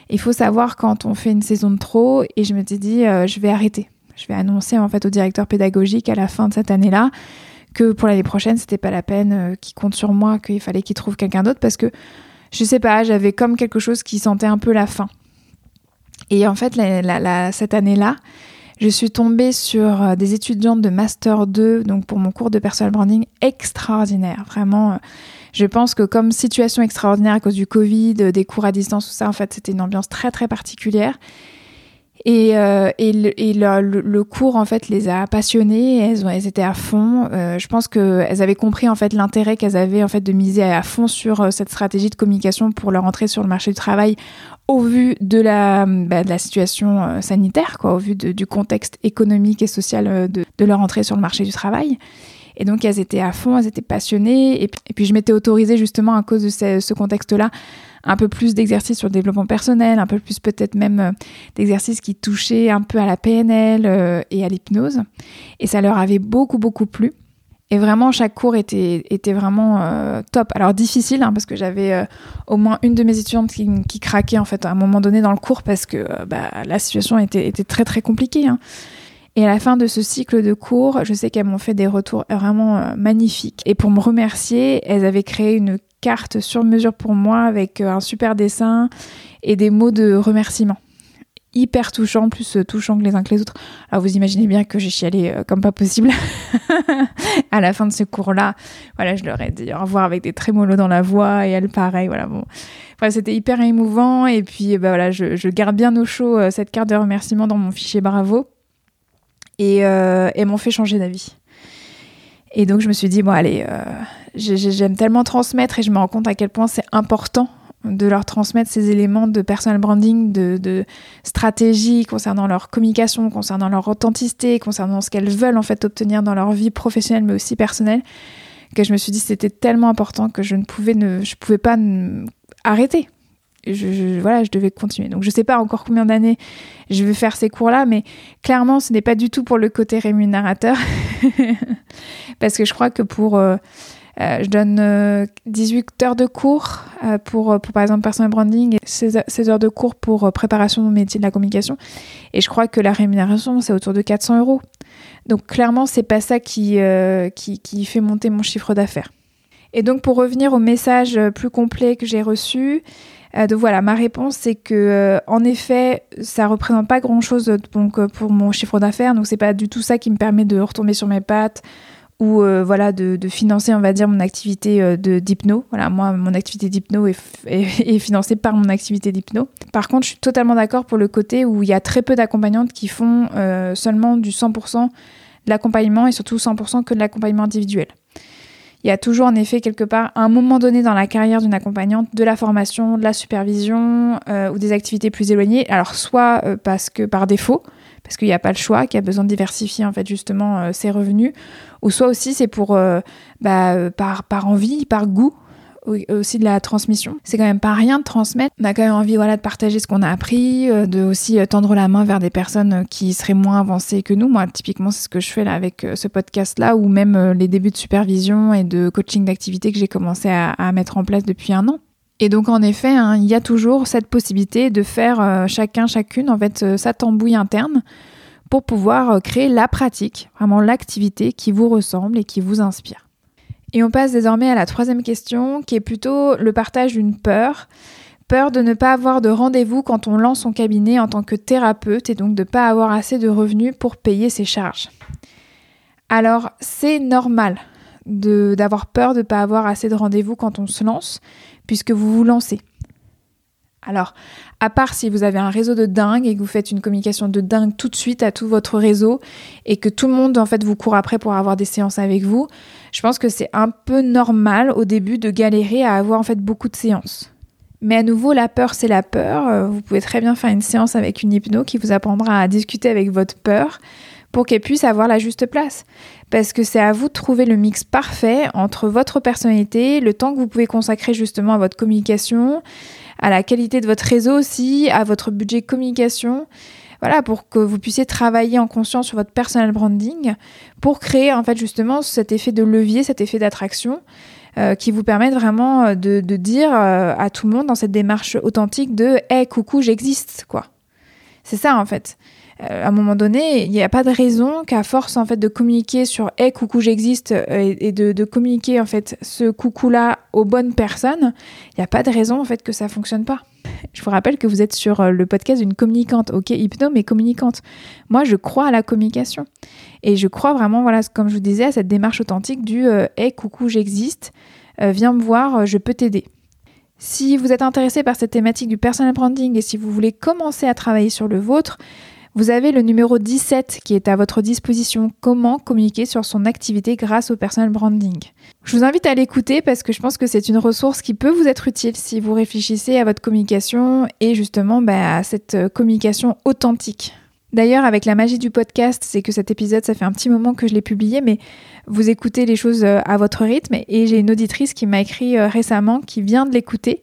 il faut savoir quand on fait une saison de trop. Et je m'étais dit, je vais arrêter. Je vais annoncer en fait au directeur pédagogique à la fin de cette année-là que pour l'année prochaine, c'était pas la peine qu'il compte sur moi, qu'il fallait qu'il trouve quelqu'un d'autre parce que je sais pas, j'avais comme quelque chose qui sentait un peu la fin. Et en fait, cette année-là, je suis tombée sur euh, des étudiantes de Master 2, donc pour mon cours de personal branding, extraordinaire. Vraiment, euh, je pense que comme situation extraordinaire à cause du Covid, euh, des cours à distance, tout ça, en fait, c'était une ambiance très très particulière. Et, et, le, cours en fait les a passionnées, elles, elles étaient à fond. je pense qu'elles avaient compris en fait l'intérêt qu'elles avaient en fait de miser à fond sur cette stratégie de communication pour leur entrée sur le marché du travail au vu de la, bah, de la situation euh, sanitaire, quoi, au vu du contexte économique et social euh, de, de, leur entrée sur le marché du travail. Et donc elles étaient à fond, elles étaient passionnées. Et, puis je m'étais autorisée justement à cause de ce, contexte-là un peu plus d'exercices sur le développement personnel, un peu plus peut-être même euh, d'exercices qui touchaient un peu à la PNL et à l'hypnose. Et ça leur avait beaucoup beaucoup plu. Et vraiment, chaque cours était, était vraiment euh, top. Alors difficile, hein, parce que j'avais euh, au moins une de mes étudiantes qui, craquait en fait à un moment donné dans le cours parce que euh, bah, la situation était, était, très très compliquée. Hein. Et à la fin de ce cycle de cours, je sais qu'elles m'ont fait des retours vraiment magnifiques. Et pour me remercier, elles avaient créé une carte sur mesure pour moi avec un super dessin et des mots de remerciement hyper touchant, plus euh, touchant que les uns que les autres. Alors vous imaginez bien que j'ai chialé euh, comme pas possible à la fin de ce cours-là. Voilà, je leur ai dit au revoir avec des trémolos dans la voix et elle pareil. Voilà, bon, c'était hyper émouvant et puis bah voilà, je, garde bien au chaud euh, cette carte de remerciement dans mon fichier Bravo et elles m'ont fait changer d'avis. Et donc je me suis dit bon allez, j'aime tellement transmettre et je me rends compte à quel point c'est important de leur transmettre ces éléments de personal branding, de, stratégie concernant leur communication, concernant leur authenticité, concernant ce qu'elles veulent en fait obtenir dans leur vie professionnelle mais aussi personnelle, que je me suis dit c'était tellement important que je ne pouvais ne, je pouvais pas arrêter. Je, voilà, je devais continuer. Donc je sais pas encore combien d'années je vais faire ces cours-là, mais clairement ce n'est pas du tout pour le côté rémunérateur, parce que je crois que pour euh, je donne 18 euh, heures de cours euh, pour, par exemple, personal branding et 16, heures de cours pour préparation au métier de la communication. Et je crois que la rémunération, c'est autour de 400 euros. Donc clairement, c'est pas ça qui, qui, fait monter mon chiffre d'affaires. Et donc pour revenir au message plus complet que j'ai reçu, de voilà, ma réponse c'est que en effet, ça représente pas grand chose donc pour mon chiffre d'affaires, donc c'est pas du tout ça qui me permet de retomber sur mes pattes, ou euh, voilà de, financer on va dire mon activité euh, de d'hypno. Voilà moi mon activité d'hypno est, financée par mon activité d'hypno. Par contre je suis totalement d'accord pour le côté où il y a très peu d'accompagnantes qui font euh, seulement du 100% de l'accompagnement et surtout 100% que de l'accompagnement individuel. Il y a toujours en effet quelque part un moment donné dans la carrière d'une accompagnante de la formation, de la supervision ou des activités plus éloignées. Alors soit parce que par défaut, parce qu'il n'y a pas le choix, qui a besoin de diversifier en fait justement euh, ses revenus, ou soit aussi c'est pour euh, bah, euh, par, par envie, par goût aussi de la transmission. C'est quand même pas rien de transmettre. On a quand même envie voilà de partager ce qu'on a appris, de aussi tendre la main vers des personnes qui seraient moins avancées que nous. Moi, typiquement, c'est ce que je fais là avec ce podcast là ou même les débuts de supervision et de coaching d'activité que j'ai commencé à mettre en place depuis un an. Et donc en effet, hein, il y a toujours cette possibilité de faire euh, chacun, chacune, en fait, euh, sa tambouille interne pour pouvoir euh, créer la pratique, vraiment l'activité qui vous ressemble et qui vous inspire. Et on passe désormais à la troisième question, qui est plutôt le partage d'une peur. Peur de ne pas avoir de rendez-vous quand on lance son cabinet en tant que thérapeute et donc de ne pas avoir assez de revenus pour payer ses charges. Alors c'est normal d'avoir peur de ne pas avoir assez de rendez-vous quand on se lance, puisque vous vous lancez. Alors, à part si vous avez un réseau de dingue et que vous faites une communication de dingue tout de suite à tout votre réseau et que tout le monde en fait vous court après pour avoir des séances avec vous, je pense que c'est un peu normal au début de galérer à avoir fait beaucoup de séances. Mais à nouveau, la peur, c'est la peur. Euh, vous pouvez très bien faire une séance avec une hypno qui vous apprendra à discuter avec votre peur pour qu'elle puisse avoir la juste place. Parce que c'est à vous de trouver le mix parfait entre votre personnalité, le temps que vous pouvez consacrer justement à votre communication, à la qualité de votre réseau aussi, à votre budget communication. Voilà, pour que vous puissiez travailler en conscience sur votre personal branding, pour créer en fait justement cet effet de levier, cet effet d'attraction, euh, qui vous permettent vraiment euh, de, dire euh, à tout le monde dans cette démarche authentique de Hey, coucou, j'existe, quoi. C'est ça en fait. Euh, à un moment donné, il n'y a pas de raison qu'à force en fait de communiquer sur "Hey coucou j'existe" euh, et, de, communiquer en fait ce coucou-là aux bonnes personnes, il n'y a pas de raison en fait que ça fonctionne pas. Je vous rappelle que vous êtes sur euh, le podcast d'une communicante, ok, hypno mais communicante. Moi, je crois à la communication et je crois vraiment, voilà, comme je vous disais, à cette démarche authentique du "Hey coucou j'existe, viens me voir, je peux t'aider". Si vous êtes intéressé par cette thématique du personal branding et si vous voulez commencer à travailler sur le vôtre, vous avez le numéro 17 qui est à votre disposition. Comment communiquer sur son activité grâce au personal branding? Je vous invite à l'écouter parce que je pense que c'est une ressource qui peut vous être utile si vous réfléchissez à votre communication et justement bah, à cette euh, communication authentique. D'ailleurs, avec la magie du podcast, c'est que cet épisode, ça fait un petit moment que je l'ai publié, mais vous écoutez les choses euh, à votre rythme. Et j'ai une auditrice qui m'a écrit euh, récemment, qui vient de l'écouter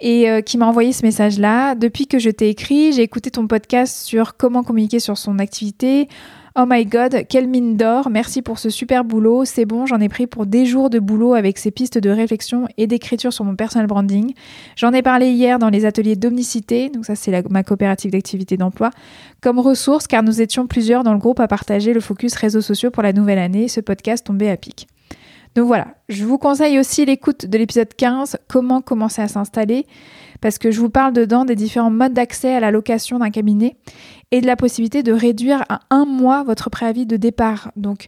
et euh, qui m'a envoyé ce message-là. Depuis que je t'ai écrit, j'ai écouté ton podcast sur comment communiquer sur son activité Oh my god, quelle mine d'or, merci pour ce super boulot, c'est bon, j'en ai pris pour des jours de boulot avec ces pistes de réflexion et d'écriture sur mon personal branding. J'en ai parlé hier dans les ateliers d'Omnicité, donc ça c'est ma coopérative d'activité d'emploi, comme ressource car nous étions plusieurs dans le groupe à partager le focus réseaux sociaux pour la nouvelle année, ce podcast tombé à pic. Donc voilà, je vous conseille aussi l'écoute de l'épisode 15, comment commencer à s'installer, parce que je vous parle dedans des différents modes d'accès à la location d'un cabinet et de la possibilité de réduire à un mois votre préavis de départ. Donc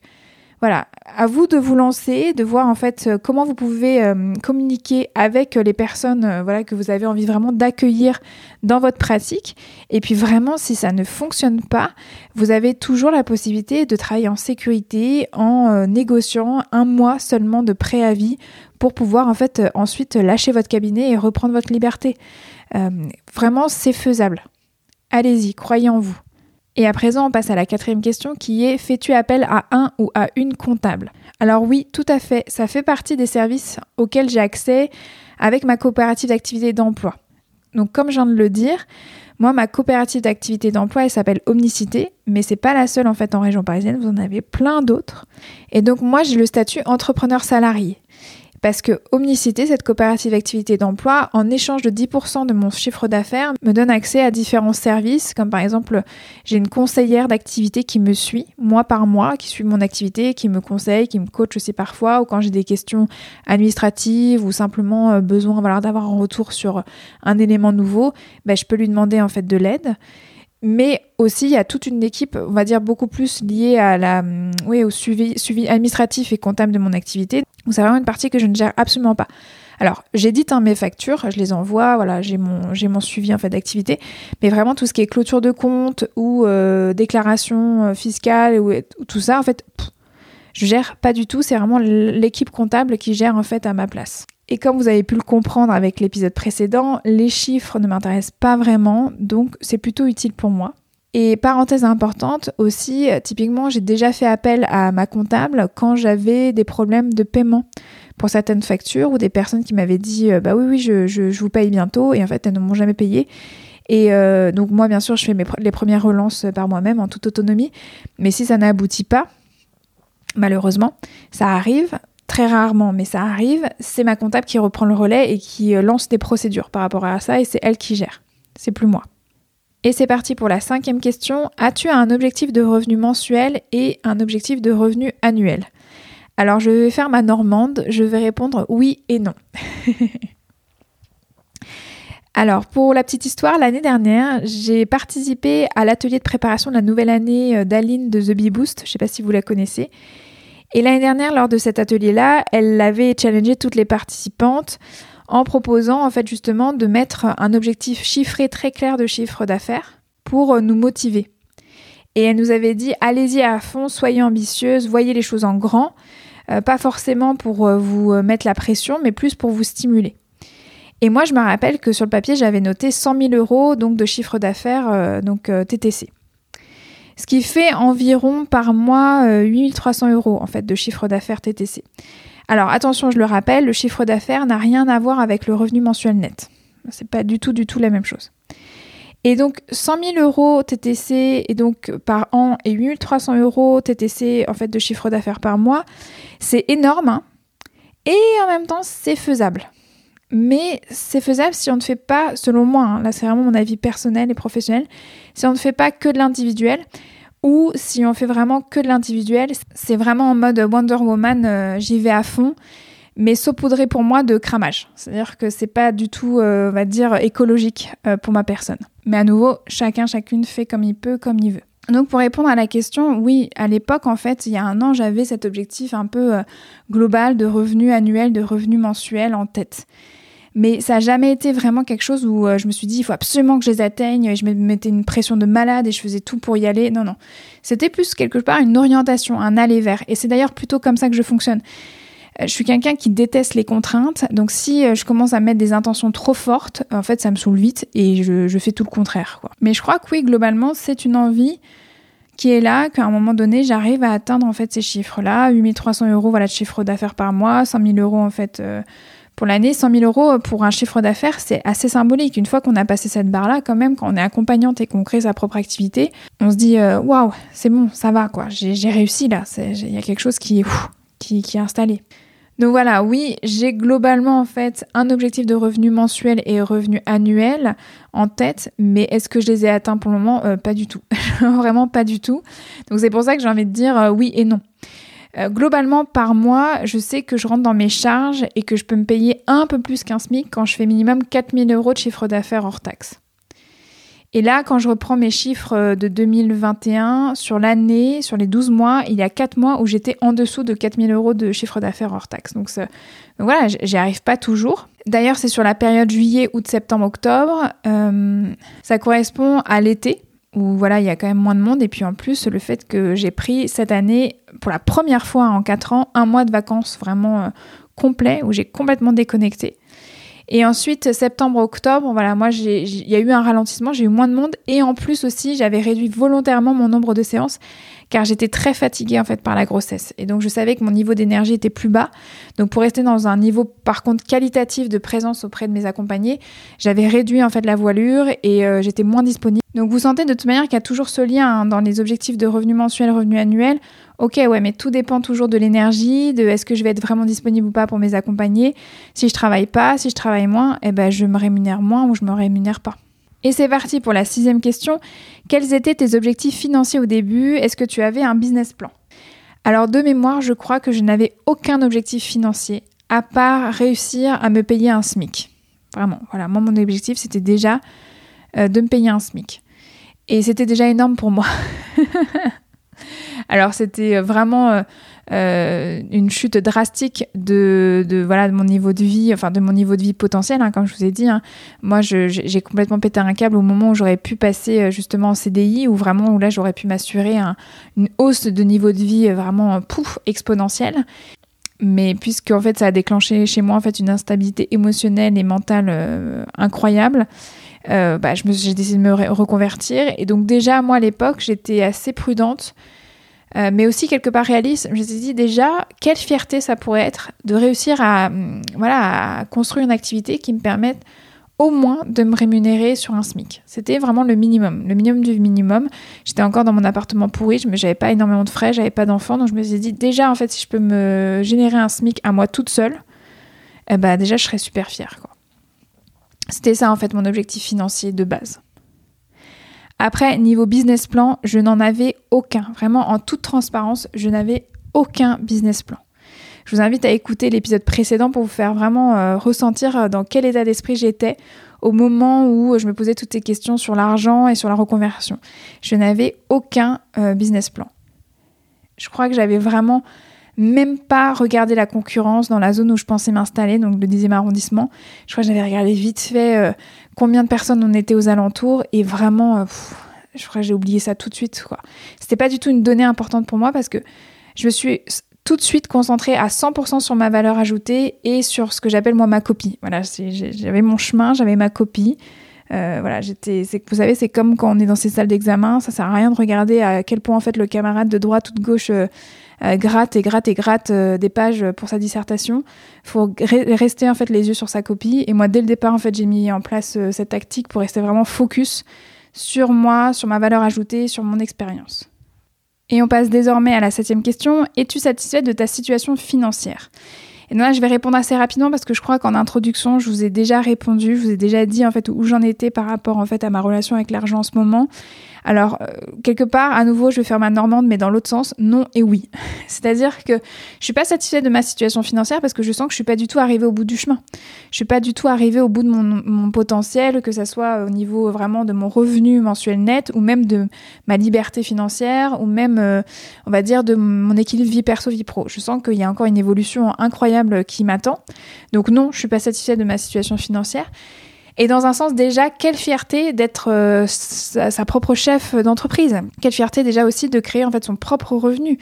voilà, à vous de vous lancer, de voir en fait euh, comment vous pouvez euh, communiquer avec les personnes euh, voilà, que vous avez envie vraiment d'accueillir dans votre pratique. Et puis vraiment, si ça ne fonctionne pas, vous avez toujours la possibilité de travailler en sécurité en négociant un mois seulement de préavis pour pouvoir en fait ensuite lâcher votre cabinet et reprendre votre liberté. vraiment, c'est faisable. Allez-y, croyez en vous. Et à présent, on passe à la quatrième question qui est fais-tu appel à un ou à une comptable? Alors oui, tout à fait, ça fait partie des services auxquels j'ai accès avec ma coopérative d'activité d'emploi. Donc comme je viens de le dire, moi ma coopérative d'activité d'emploi elle s'appelle Omnicité, mais c'est pas la seule en fait en région parisienne, vous en avez plein d'autres. Et donc moi j'ai le statut entrepreneur salarié. Parce que Omnicité, cette coopérative d'activité d'emploi, en échange de 10% de mon chiffre d'affaires, me donne accès à différents services, comme par exemple, j'ai une conseillère d'activité qui me suit, mois par mois, qui suit mon activité, qui me conseille, qui me coach aussi parfois, ou quand j'ai des questions administratives ou simplement euh, besoin d'avoir un retour sur un élément nouveau, ben, je peux lui demander en fait de l'aide. Mais aussi, il y a toute une équipe, on va dire, beaucoup plus liée à la, oui, au suivi, suivi administratif et comptable de mon activité. Donc, c'est vraiment une partie que je ne gère absolument pas. Alors, j'édite hein, mes factures, je les envoie, voilà, j'ai mon, j'ai mon suivi en fait d'activité, mais vraiment tout ce qui est clôture de compte ou euh, déclaration euh, fiscale ou, tout ça, en fait, je gère pas du tout. C'est vraiment l'équipe comptable qui gère en fait à ma place. Et comme vous avez pu le comprendre avec l'épisode précédent, les chiffres ne m'intéressent pas vraiment, donc c'est plutôt utile pour moi. Et parenthèse importante aussi, typiquement, j'ai déjà fait appel à ma comptable quand j'avais des problèmes de paiement pour certaines factures ou des personnes qui m'avaient dit euh, bah oui oui je, vous paye bientôt et en fait elles ne m'ont jamais payé. Et euh, donc moi bien sûr je fais les premières relances par moi-même en toute autonomie, mais si ça n'aboutit pas, malheureusement, ça arrive, très rarement, mais ça arrive, c'est ma comptable qui reprend le relais et qui euh, lance des procédures par rapport à ça et c'est elle qui gère. C'est plus moi. Et c'est parti pour la cinquième question. As-tu un objectif de revenu mensuel et un objectif de revenu annuel? Alors je vais faire ma normande, je vais répondre oui et non. Alors, pour la petite histoire, l'année dernière, j'ai participé à l'atelier de préparation de la nouvelle année euh, d'Aline de The Bee Boost. Je ne sais pas si vous la connaissez. Et l'année dernière, lors de cet atelier-là, elle avait challengé toutes les participantes en proposant en fait justement de mettre un objectif chiffré très clair de chiffre d'affaires pour euh, nous motiver. Et elle nous avait dit allez-y à fond, soyez ambitieuse, voyez les choses en grand, euh, pas forcément pour euh, vous mettre la pression, mais plus pour vous stimuler. Et moi, je me rappelle que sur le papier, j'avais noté 100 000 euros donc de chiffre d'affaires, donc TTC ce qui fait environ par mois 8300 euh, euros en fait de chiffre d'affaires TTC. Alors attention, je le rappelle, le chiffre d'affaires n'a rien à voir avec le revenu mensuel net. C'est pas du tout, du tout la même chose. Et donc 100 000 euros TTC et donc par an et 8300 euros TTC en fait de chiffre d'affaires par mois, c'est énorme hein. et en même temps c'est faisable. Mais c'est faisable si on ne fait pas, selon moi, hein, là c'est vraiment mon avis personnel et professionnel, si on ne fait pas que de l'individuel, ou si on fait vraiment que de l'individuel, c'est vraiment en mode Wonder Woman, euh, j'y vais à fond, mais saupoudré pour moi de cramage. C'est-à-dire que c'est pas du tout, euh, on va dire, écologique euh, pour ma personne. Mais à nouveau, chacun, chacune fait comme il peut, comme il veut. Donc pour répondre à la question, oui, à l'époque, en fait, il y a un an, j'avais cet objectif un peu global de revenus annuels, de revenus mensuels en tête. Mais ça n'a jamais été vraiment quelque chose où euh, je me suis dit, il faut absolument que je les atteigne, et je me mettais une pression de malade et je faisais tout pour y aller. Non, non. C'était plus quelque part une orientation, un aller vers. Et c'est d'ailleurs plutôt comme ça que je fonctionne. Euh, je suis quelqu'un qui déteste les contraintes, donc si euh, je commence à mettre des intentions trop fortes, en fait, ça me saoule vite et je, fais tout le contraire. Quoi. Mais je crois que oui, globalement, c'est une envie qui est là, qu'à un moment donné, j'arrive à atteindre en fait ces chiffres-là, 8300 euros voilà, de chiffre d'affaires par mois, 100 000 euros en fait pour l'année, 100 000 euros pour un chiffre d'affaires, c'est assez symbolique. Une fois qu'on a passé cette barre-là, quand même, quand on est accompagnante et qu'on crée sa propre activité, on se dit euh, waouh, c'est bon, ça va quoi, j'ai réussi là. Il y a quelque chose qui, qui, qui est installé. Donc voilà, oui, j'ai globalement en fait un objectif de revenu mensuel et revenu annuel en tête, mais est-ce que je les ai atteints pour le moment? Euh, Pas du tout. Vraiment pas du tout. Donc c'est pour ça que j'ai envie de dire euh, oui et non. Euh, globalement, par mois, je sais que je rentre dans mes charges et que je peux me payer un peu plus qu'un SMIC quand je fais minimum 4000 euros de chiffre d'affaires hors taxe. Et là, quand je reprends mes chiffres euh, de 2021 sur l'année, sur les 12 mois, il y a 4 mois où j'étais en dessous de 4000 euros de chiffre d'affaires hors taxe. Donc, voilà, j'y arrive pas toujours. D'ailleurs, c'est sur la période juillet, août, septembre, octobre. Euh, ça correspond à l'été où voilà, il y a quand même moins de monde. Et puis en plus, le fait que j'ai pris cette année, pour la première fois en 4 ans, un mois de vacances vraiment euh, complet, où j'ai complètement déconnecté. Et ensuite, septembre-octobre, voilà, moi, il y a eu un ralentissement, j'ai eu moins de monde. Et en plus aussi, j'avais réduit volontairement mon nombre de séances car j'étais très fatiguée en fait par la grossesse. Et donc, je savais que mon niveau d'énergie était plus bas. Donc, pour rester dans un niveau, par contre, qualitatif de présence auprès de mes accompagnés, j'avais réduit en fait la voilure et euh, j'étais moins disponible. Donc, vous sentez de toute manière qu'il y a toujours ce lien hein, dans les objectifs de revenu mensuel, revenu annuel. Ok, ouais, mais tout dépend toujours de l'énergie, de est-ce que je vais être vraiment disponible ou pas pour mes accompagnés. Si je travaille pas, si je travaille moins, eh ben je me rémunère moins ou je me rémunère pas. Et c'est parti pour la sixième question. Quels étaient tes objectifs financiers au début? Est-ce que tu avais un business plan? Alors de mémoire, je crois que je n'avais aucun objectif financier à part réussir à me payer un SMIC. Vraiment, voilà, moi mon objectif c'était déjà euh, de me payer un SMIC. Et c'était déjà énorme pour moi. Alors c'était euh, vraiment euh, euh, une chute drastique de, voilà, de mon niveau de vie, enfin de mon niveau de vie potentiel, hein, comme je vous ai dit. Hein. Moi, j'ai complètement pété un câble au moment où j'aurais pu passer justement en CDI, où vraiment où là j'aurais pu m'assurer une hausse de niveau de vie vraiment pouf exponentielle mais puisque en fait ça a déclenché chez moi en fait une instabilité émotionnelle et mentale incroyable bah, j'ai décidé de me reconvertir et donc déjà moi à l'époque j'étais assez prudente euh, mais aussi quelque part réaliste. Je me suis dit déjà, quelle fierté ça pourrait être de réussir à, hum, voilà, à construire une activité qui me permette au moins de me rémunérer sur un SMIC. C'était vraiment le minimum, le minimum du minimum. J'étais encore dans mon appartement pourri, je n'avais pas énormément de frais, j'avais pas d'enfants, donc je me suis dit déjà en fait si je peux me générer un SMIC à moi toute seule, eh ben, déjà je serais super fière. C'était ça en fait mon objectif financier de base. Après, niveau business plan, je n'en avais aucun. Vraiment, en toute transparence, je n'avais aucun business plan. Je vous invite à écouter l'épisode précédent pour vous faire vraiment euh, ressentir euh, dans quel état d'esprit j'étais au moment où je me posais toutes ces questions sur l'argent et sur la reconversion. Je n'avais aucun euh, business plan. Je crois que j'avais vraiment même pas regardé la concurrence dans la zone où je pensais m'installer, donc le 10e arrondissement. Je crois que j'avais regardé vite fait combien de personnes on était aux alentours et vraiment, euh, je crois que j'ai oublié ça tout de suite. quoi. C'était pas du tout une donnée importante pour moi parce que je me suis tout de suite concentrée à 100% sur ma valeur ajoutée et sur ce que j'appelle moi ma copie. Voilà, j'avais mon chemin, j'avais ma copie. Euh, voilà, j'étais, vous savez, c'est comme quand on est dans ces salles d'examen, ça sert à rien de regarder à quel point en fait le camarade de droite ou de gauche euh, euh, gratte et gratte et gratte euh, des pages pour sa dissertation. Il faut rester en fait les yeux sur sa copie. Et moi, dès le départ, en fait, j'ai mis en place euh, cette tactique pour rester vraiment focus sur moi, sur ma valeur ajoutée, sur mon expérience. Et on passe désormais à la septième question. Es-tu satisfaite de ta situation financière? Et là, je vais répondre assez rapidement parce que je crois qu'en introduction, je vous ai déjà répondu, je vous ai déjà dit en fait où j'en étais par rapport en fait à ma relation avec l'argent en ce moment. Alors, euh, quelque part, à nouveau, je vais faire ma normande, mais dans l'autre sens, non et oui. C'est-à-dire que je suis pas satisfaite de ma situation financière parce que je sens que je suis pas du tout arrivée au bout du chemin. Je suis pas du tout arrivée au bout de mon, potentiel, que ce soit au niveau vraiment de mon revenu mensuel net ou même de ma liberté financière ou même, euh, on va dire, de mon équilibre vie perso-vie pro. Je sens qu'il y a encore une évolution incroyable qui m'attend. Donc non, je suis pas satisfaite de ma situation financière. Et dans un sens déjà, quelle fierté d'être euh, sa, propre chef d'entreprise. Quelle fierté déjà aussi de créer en fait son propre revenu.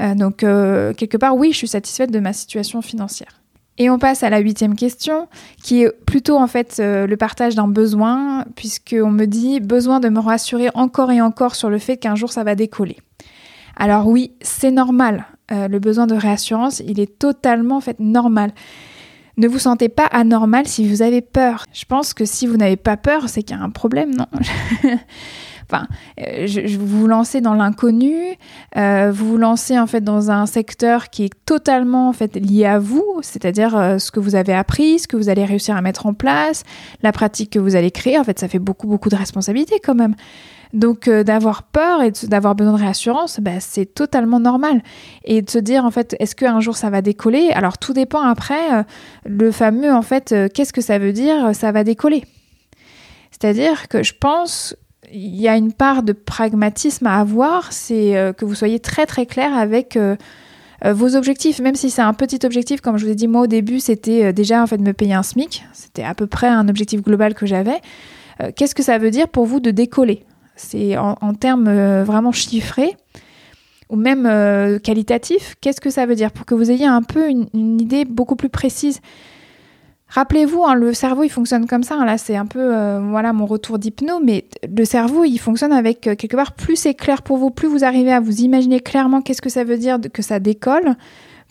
Euh, donc euh, quelque part, oui, je suis satisfaite de ma situation financière. Et on passe à la huitième question, qui est plutôt en fait le partage d'un besoin, puisqu'on me dit besoin de me rassurer encore et encore sur le fait qu'un jour ça va décoller. Alors oui, c'est normal. le besoin de réassurance, il est totalement en fait normal. Ne vous sentez pas anormal si vous avez peur. Je pense que si vous n'avez pas peur, c'est qu'il y a un problème, non Enfin, euh, je, vous vous lancez dans l'inconnu, euh, vous vous lancez en fait dans un secteur qui est totalement en fait lié à vous, c'est-à-dire euh, ce que vous avez appris, ce que vous allez réussir à mettre en place, la pratique que vous allez créer. En fait, ça fait beaucoup beaucoup de responsabilités quand même. Donc d'avoir peur et d'avoir besoin de réassurance, bah, c'est totalement normal. Et de se dire en fait, est-ce qu'un jour ça va décoller? Alors tout dépend après le fameux en fait, qu'est-ce que ça veut dire ça va décoller? C'est-à-dire que je pense il y a une part de pragmatisme à avoir, c'est euh, que vous soyez très très clair avec euh, euh, vos objectifs, même si c'est un petit objectif, comme je vous ai dit moi au début, c'était déjà en fait de me payer un SMIC, c'était à peu près un objectif global que j'avais. Qu'est-ce que ça veut dire pour vous de décoller? C'est en, termes vraiment chiffrés ou même qualitatifs. Qu'est-ce que ça veut dire? Pour que vous ayez un peu une idée beaucoup plus précise Rappelez-vous, hein, le cerveau, il fonctionne comme ça. Hein. là, c'est un peu euh, voilà mon retour d'hypno, mais le cerveau, il fonctionne avec euh, quelque part, plus c'est clair pour vous, plus vous arrivez à vous imaginer clairement qu'est-ce que ça veut dire que ça décolle,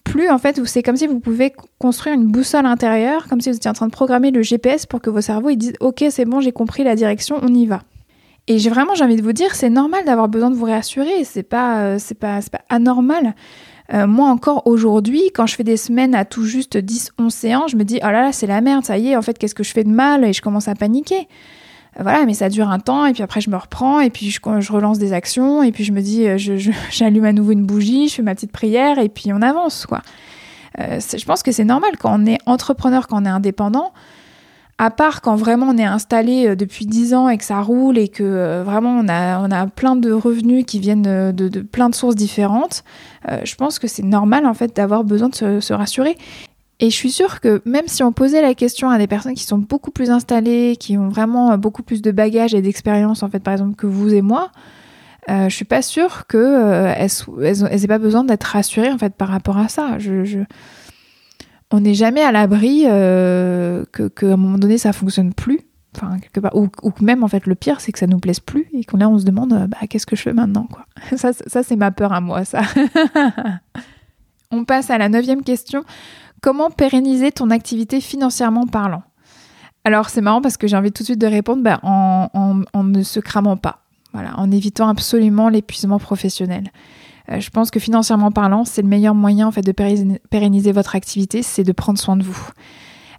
plus en fait, c'est comme si vous pouvez construire une boussole intérieure, comme si vous étiez en train de programmer le GPS pour que vos cerveaux ils disent Ok, c'est bon, j'ai compris la direction, on y va. Et j'ai vraiment, j'ai envie de vous dire, c'est normal d'avoir besoin de vous rassurer, c'est pas, euh, pas, pas anormal. Euh, moi encore aujourd'hui, quand je fais des semaines à tout juste 10-11 séances, je me dis, oh là là, c'est la merde, ça y est, en fait, qu'est-ce que je fais de mal? Et je commence à paniquer. Euh, voilà, mais ça dure un temps, et puis après je me reprends, et puis je, relance des actions, et puis je me dis, j'allume à nouveau une bougie, je fais ma petite prière, et puis on avance, quoi. je pense que c'est normal quand on est entrepreneur, quand on est indépendant, à part quand vraiment on est installé euh, depuis 10 ans et que ça roule et que euh, vraiment on a, on a plein de revenus qui viennent de, plein de sources différentes, euh, je pense que c'est normal en fait d'avoir besoin de se, rassurer. Et je suis sûre que même si on posait la question à des personnes qui sont beaucoup plus installées, qui ont vraiment beaucoup plus de bagages et d'expérience en fait par exemple que vous et moi, je je suis pas sûre qu'elles elles, elles, aient pas besoin d'être rassurées en fait par rapport à ça. On n'est jamais à l'abri euh, que qu'à un moment donné ça fonctionne plus. Enfin, quelque part. Ou, même en fait le pire c'est que ça nous plaise plus et qu'on là on se demande bah, qu'est-ce que je fais maintenant quoi. Ça, ça c'est ma peur à moi ça. on passe à la neuvième question. Comment pérenniser ton activité financièrement parlant? Alors c'est marrant parce que j'ai envie tout de suite de répondre bah, en, en ne se cramant pas. Voilà, en évitant absolument l'épuisement professionnel. Euh, je pense que financièrement parlant, c'est le meilleur moyen en fait de pérenniser votre activité, c'est de prendre soin de vous.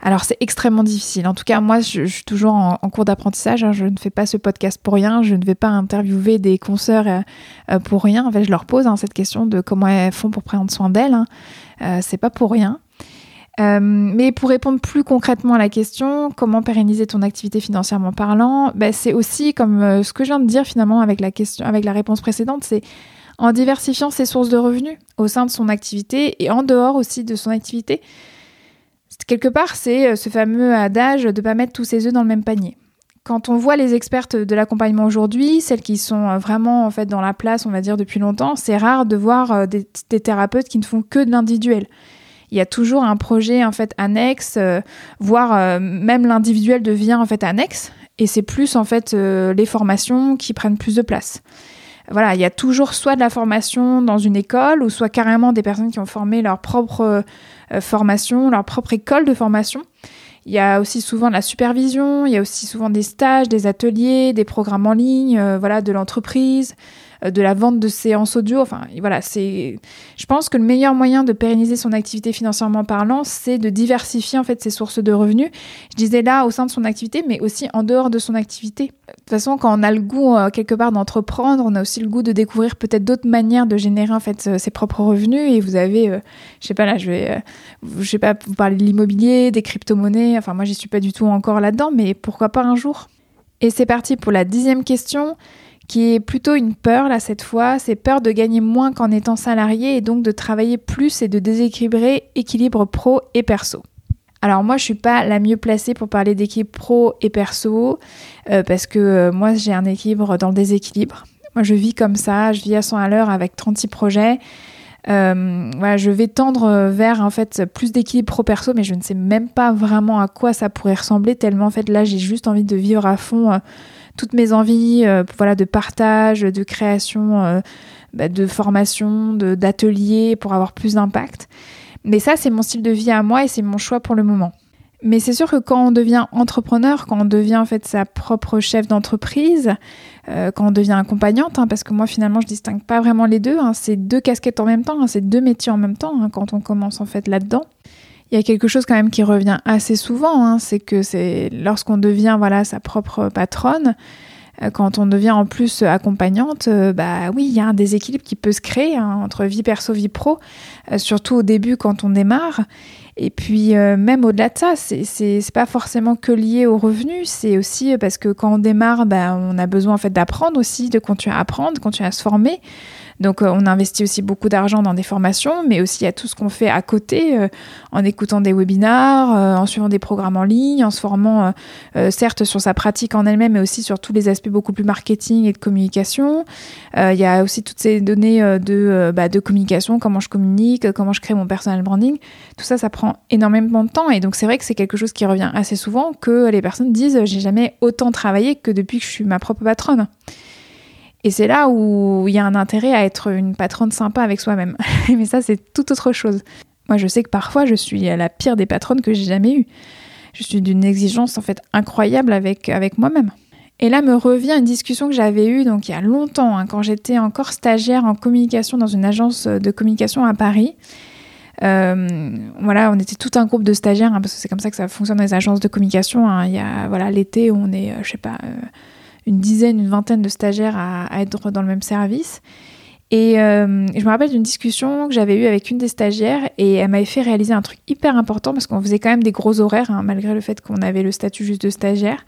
Alors c'est extrêmement difficile. En tout cas, moi, je, suis toujours en, cours d'apprentissage. Hein. Je ne fais pas ce podcast pour rien. Je ne vais pas interviewer des consoeurs euh, euh, pour rien. En fait, je leur pose hein, cette question de comment elles font pour prendre soin d'elles. Hein. c'est pas pour rien. mais pour répondre plus concrètement à la question, comment pérenniser ton activité financièrement parlant, ben, c'est aussi comme ce que je viens de dire finalement avec la question, avec la réponse précédente, c'est en diversifiant ses sources de revenus au sein de son activité et en dehors aussi de son activité. Quelque part, c'est euh, ce fameux adage de ne pas mettre tous ses œufs dans le même panier. Quand on voit les expertes de l'accompagnement aujourd'hui, celles qui sont euh, vraiment en fait dans la place, on va dire depuis longtemps, c'est rare de voir euh, des, thérapeutes qui ne font que de l'individuel. Il y a toujours un projet en fait annexe, voire même l'individuel devient en fait annexe, et c'est plus en fait les formations qui prennent plus de place voilà, il y a toujours soit de la formation dans une école ou soit carrément des personnes qui ont formé leur propre euh, formation, leur propre école de formation. Il y a aussi souvent de la supervision, il y a aussi souvent des stages, des ateliers, des programmes en ligne, euh, voilà, de l'entreprise. Euh, de la vente de séances audio. Enfin, voilà, c'est. Je pense que le meilleur moyen de pérenniser son activité financièrement parlant, c'est de diversifier en fait ses sources de revenus. Je disais là au sein de son activité, mais aussi en dehors de son activité. De toute façon, quand on a le goût euh, quelque part d'entreprendre, on a aussi le goût de découvrir peut-être d'autres manières de générer en fait euh, ses propres revenus. Et vous avez, je sais pas là, je vais, je sais pas, vous parlez de l'immobilier, des crypto-monnaies. Enfin, moi, j'y suis pas du tout encore là-dedans, mais pourquoi pas un jour? Et c'est parti pour la dixième question qui est plutôt une peur là cette fois, c'est peur de gagner moins qu'en étant salarié et donc de travailler plus et de déséquilibrer équilibre pro et perso. Alors moi je suis pas la mieux placée pour parler d'équilibre pro et perso euh, parce que euh, moi j'ai un équilibre dans le déséquilibre. Moi je vis comme ça, je vis à 100 à l'heure avec 36 projets. Euh, je vais tendre vers en fait plus d'équilibre pro perso, mais je ne sais même pas vraiment à quoi ça pourrait ressembler tellement en fait là j'ai juste envie de vivre à fond toutes mes envies euh, voilà, de partage, de création, euh, bah, de formation, d'ateliers pour avoir plus d'impact. Mais ça, c'est mon style de vie à moi et c'est mon choix pour le moment. Mais c'est sûr que quand on devient entrepreneur, quand on devient en fait sa propre chef d'entreprise, euh, quand on devient accompagnante, hein, parce que moi finalement je distingue pas vraiment les deux, hein, c'est deux casquettes en même temps, hein, c'est deux métiers en même temps quand on commence en fait là-dedans. Il y a quelque chose quand même qui revient assez souvent, c'est que c'est lorsqu'on devient voilà sa propre patronne, euh, quand on devient en plus accompagnante, euh, bah oui, il y a un déséquilibre qui peut se créer entre vie perso vie pro, surtout au début quand on démarre. Et puis euh, même au-delà de ça, c'est pas forcément que lié aux revenus, c'est aussi parce que quand on démarre, bah, on a besoin en fait d'apprendre aussi, de continuer à apprendre, continuer à se former. Donc euh, on investit aussi beaucoup d'argent dans des formations, mais aussi a tout ce qu'on fait à côté, euh, en écoutant des webinars, euh, en suivant des programmes en ligne, en se formant certes sur sa pratique en elle-même, mais aussi sur tous les aspects beaucoup plus marketing et de communication. il y a aussi toutes ces données de, bah, de communication, comment je communique, comment je crée mon personal branding. Tout ça, ça prend énormément de temps, et donc c'est vrai que c'est quelque chose qui revient assez souvent que les personnes disent j'ai jamais autant travaillé que depuis que je suis ma propre patronne. Et c'est là où il y a un intérêt à être une patronne sympa avec soi-même. Mais ça, c'est tout autre chose. Moi, je sais que parfois, je suis la pire des patronnes que j'ai jamais eues. Je suis d'une exigence en fait incroyable avec, avec moi-même. Et là me revient une discussion que j'avais eue donc il y a longtemps, hein, quand j'étais encore stagiaire en communication dans une agence de communication à Paris. Euh, voilà, on était tout un groupe de stagiaires, hein, parce que c'est comme ça que ça fonctionne dans les agences de communication. Hein. Il y a voilà l'été, on est, euh, je sais pas, euh, une dizaine, une vingtaine de stagiaires à, être dans le même service. Et euh, je me rappelle d'une discussion que j'avais eue avec une des stagiaires et elle m'avait fait réaliser un truc hyper important parce qu'on faisait quand même des gros horaires, hein, malgré le fait qu'on avait le statut juste de stagiaire.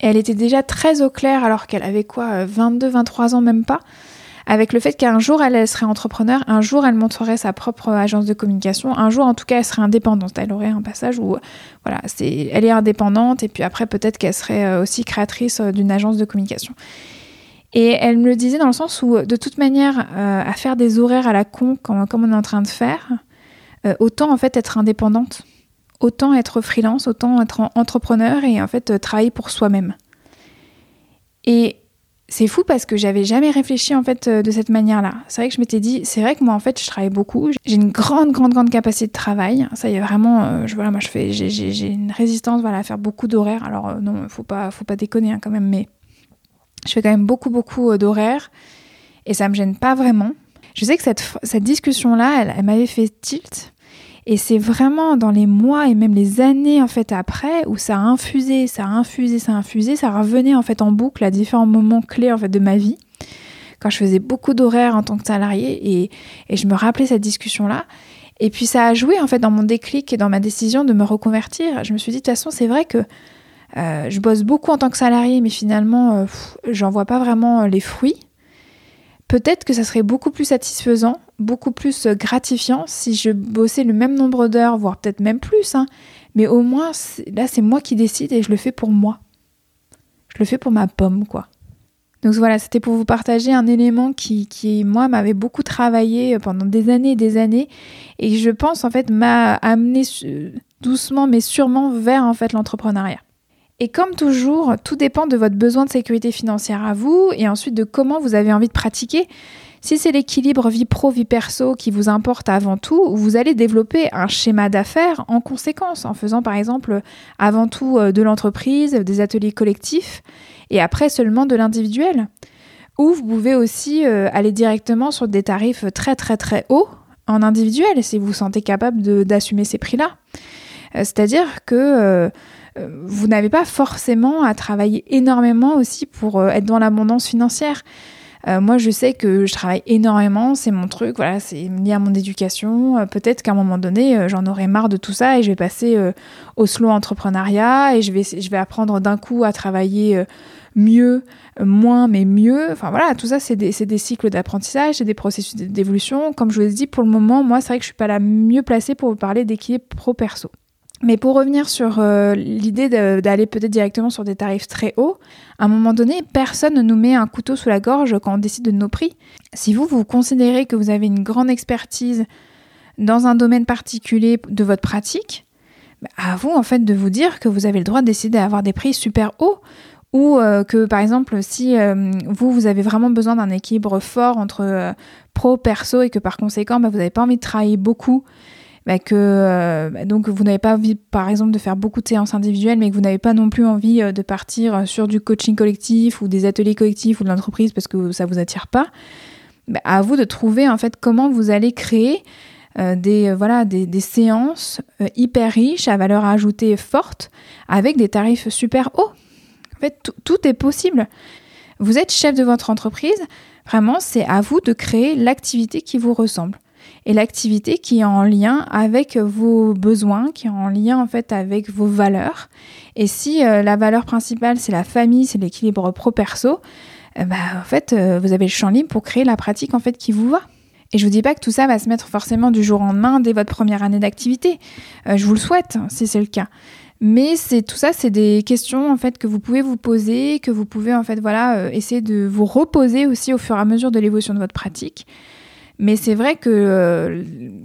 Et elle était déjà très au clair alors qu'elle avait quoi, 22, 23 ans même pas avec le fait qu'un jour elle, serait entrepreneur, un jour elle monterait sa propre agence de communication, un jour en tout cas elle serait indépendante. Elle aurait un passage où voilà, c'est, elle est indépendante et puis après peut-être qu'elle serait euh, aussi créatrice euh, d'une agence de communication. Et elle me le disait dans le sens où de toute manière euh, à faire des horaires à la con comme, comme on est en train de faire, autant en fait être indépendante, autant être freelance, autant être entrepreneur et en fait travailler pour soi-même. Et c'est fou parce que j'avais jamais réfléchi en fait euh, de cette manière-là. C'est vrai que je m'étais dit, c'est vrai que moi en fait je travaille beaucoup, j'ai une grande grande grande capacité de travail. Ça y est vraiment, euh, je voilà, moi je fais, j'ai une résistance voilà à faire beaucoup d'horaires. Alors euh, non, faut pas faut pas déconner hein, quand même, mais je fais quand même beaucoup beaucoup d'horaires et ça me gêne pas vraiment. Je sais que cette cette discussion là, elle m'avait fait tilt et c'est vraiment dans les mois et même les années en fait après où ça a infusé, ça a infusé, ça a infusé, ça revenait en fait en boucle à différents moments clés en fait de ma vie. Quand je faisais beaucoup d'horaires en tant que salarié et, et je me rappelais cette discussion là. Et puis ça a joué en fait dans mon déclic et dans ma décision de me reconvertir. Je me suis dit de toute façon c'est vrai que euh, je bosse beaucoup en tant que salarié, mais finalement euh, j'en vois pas vraiment les fruits peut-être que ça serait beaucoup plus satisfaisant, beaucoup plus euh, gratifiant si je bossais le même nombre d'heures, voire peut-être même plus. Hein. Mais au moins, là, c'est moi qui décide et je le fais pour moi. Je le fais pour ma pomme, quoi. Donc voilà, c'était pour vous partager un élément qui, qui moi, m'avait beaucoup travaillé euh, pendant des années et des années. Et je pense, en fait, m'a amené doucement, mais sûrement vers, en fait, l'entrepreneuriat. Et comme toujours, tout dépend de votre besoin de sécurité financière à vous et ensuite de comment vous avez envie de pratiquer. Si c'est l'équilibre vie pro, vie perso qui vous importe avant tout, vous allez développer un schéma d'affaires en conséquence, en faisant par exemple avant tout euh, de l'entreprise, des ateliers collectifs et après seulement de l'individuel. Ou vous pouvez aussi euh, aller directement sur des tarifs très très très hauts en individuel si vous vous sentez capable d'assumer ces prix-là. Euh, c'est-à-dire que vous n'avez pas forcément à travailler énormément aussi pour être dans l'abondance financière. Euh, moi, je sais que je travaille énormément, c'est mon truc, voilà, c'est lié à mon éducation. Peut-être qu'à un moment donné, j'en aurai marre de tout ça et je vais passer au slow entrepreneuriat et je vais, je vais apprendre d'un coup à travailler mieux, moins, mais mieux. Enfin voilà, tout ça, c'est des, des, cycles d'apprentissage, c'est des processus d'évolution. Comme je vous ai dit, pour le moment, moi, c'est vrai que je suis pas la mieux placée pour vous parler d'équilibre pro-perso. Mais pour revenir sur euh, l'idée d'aller peut-être directement sur des tarifs très hauts, à un moment donné, personne ne nous met un couteau sous la gorge quand on décide de nos prix. Si vous, vous considérez que vous avez une grande expertise dans un domaine particulier de votre pratique, bah, à vous en fait de vous dire que vous avez le droit de décider d'avoir des prix super hauts ou euh, que par exemple si euh, vous vous avez vraiment besoin d'un équilibre fort entre pro perso et que par conséquent bah, vous n'avez pas envie de travailler beaucoup bah, que euh, bah, donc vous n'avez pas envie, par exemple, de faire beaucoup de séances individuelles, mais que vous n'avez pas non plus envie de partir sur du coaching collectif ou des ateliers collectifs ou de l'entreprise parce que ça vous attire pas, bah, à vous de trouver en fait comment vous allez créer des, voilà, des, des séances hyper riches, à valeur ajoutée forte, avec des tarifs super hauts. En fait, tout est possible. Vous êtes chef de votre entreprise, vraiment, c'est à vous de créer l'activité qui vous ressemble. Et l'activité qui est en lien avec vos besoins, qui est en lien en fait avec vos valeurs. Et si euh, la valeur principale c'est la famille, c'est l'équilibre pro-perso, euh, bah, en fait euh, vous avez le champ libre pour créer la pratique en fait qui vous va. Et je vous dis pas que tout ça va se mettre forcément du jour au lendemain dès votre première année d'activité. je vous le souhaite si c'est le cas. Mais c'est tout ça, c'est des questions en fait que vous pouvez vous poser, que vous pouvez en fait voilà essayer de vous reposer aussi au fur et à mesure de l'évolution de votre pratique. Mais c'est vrai que euh,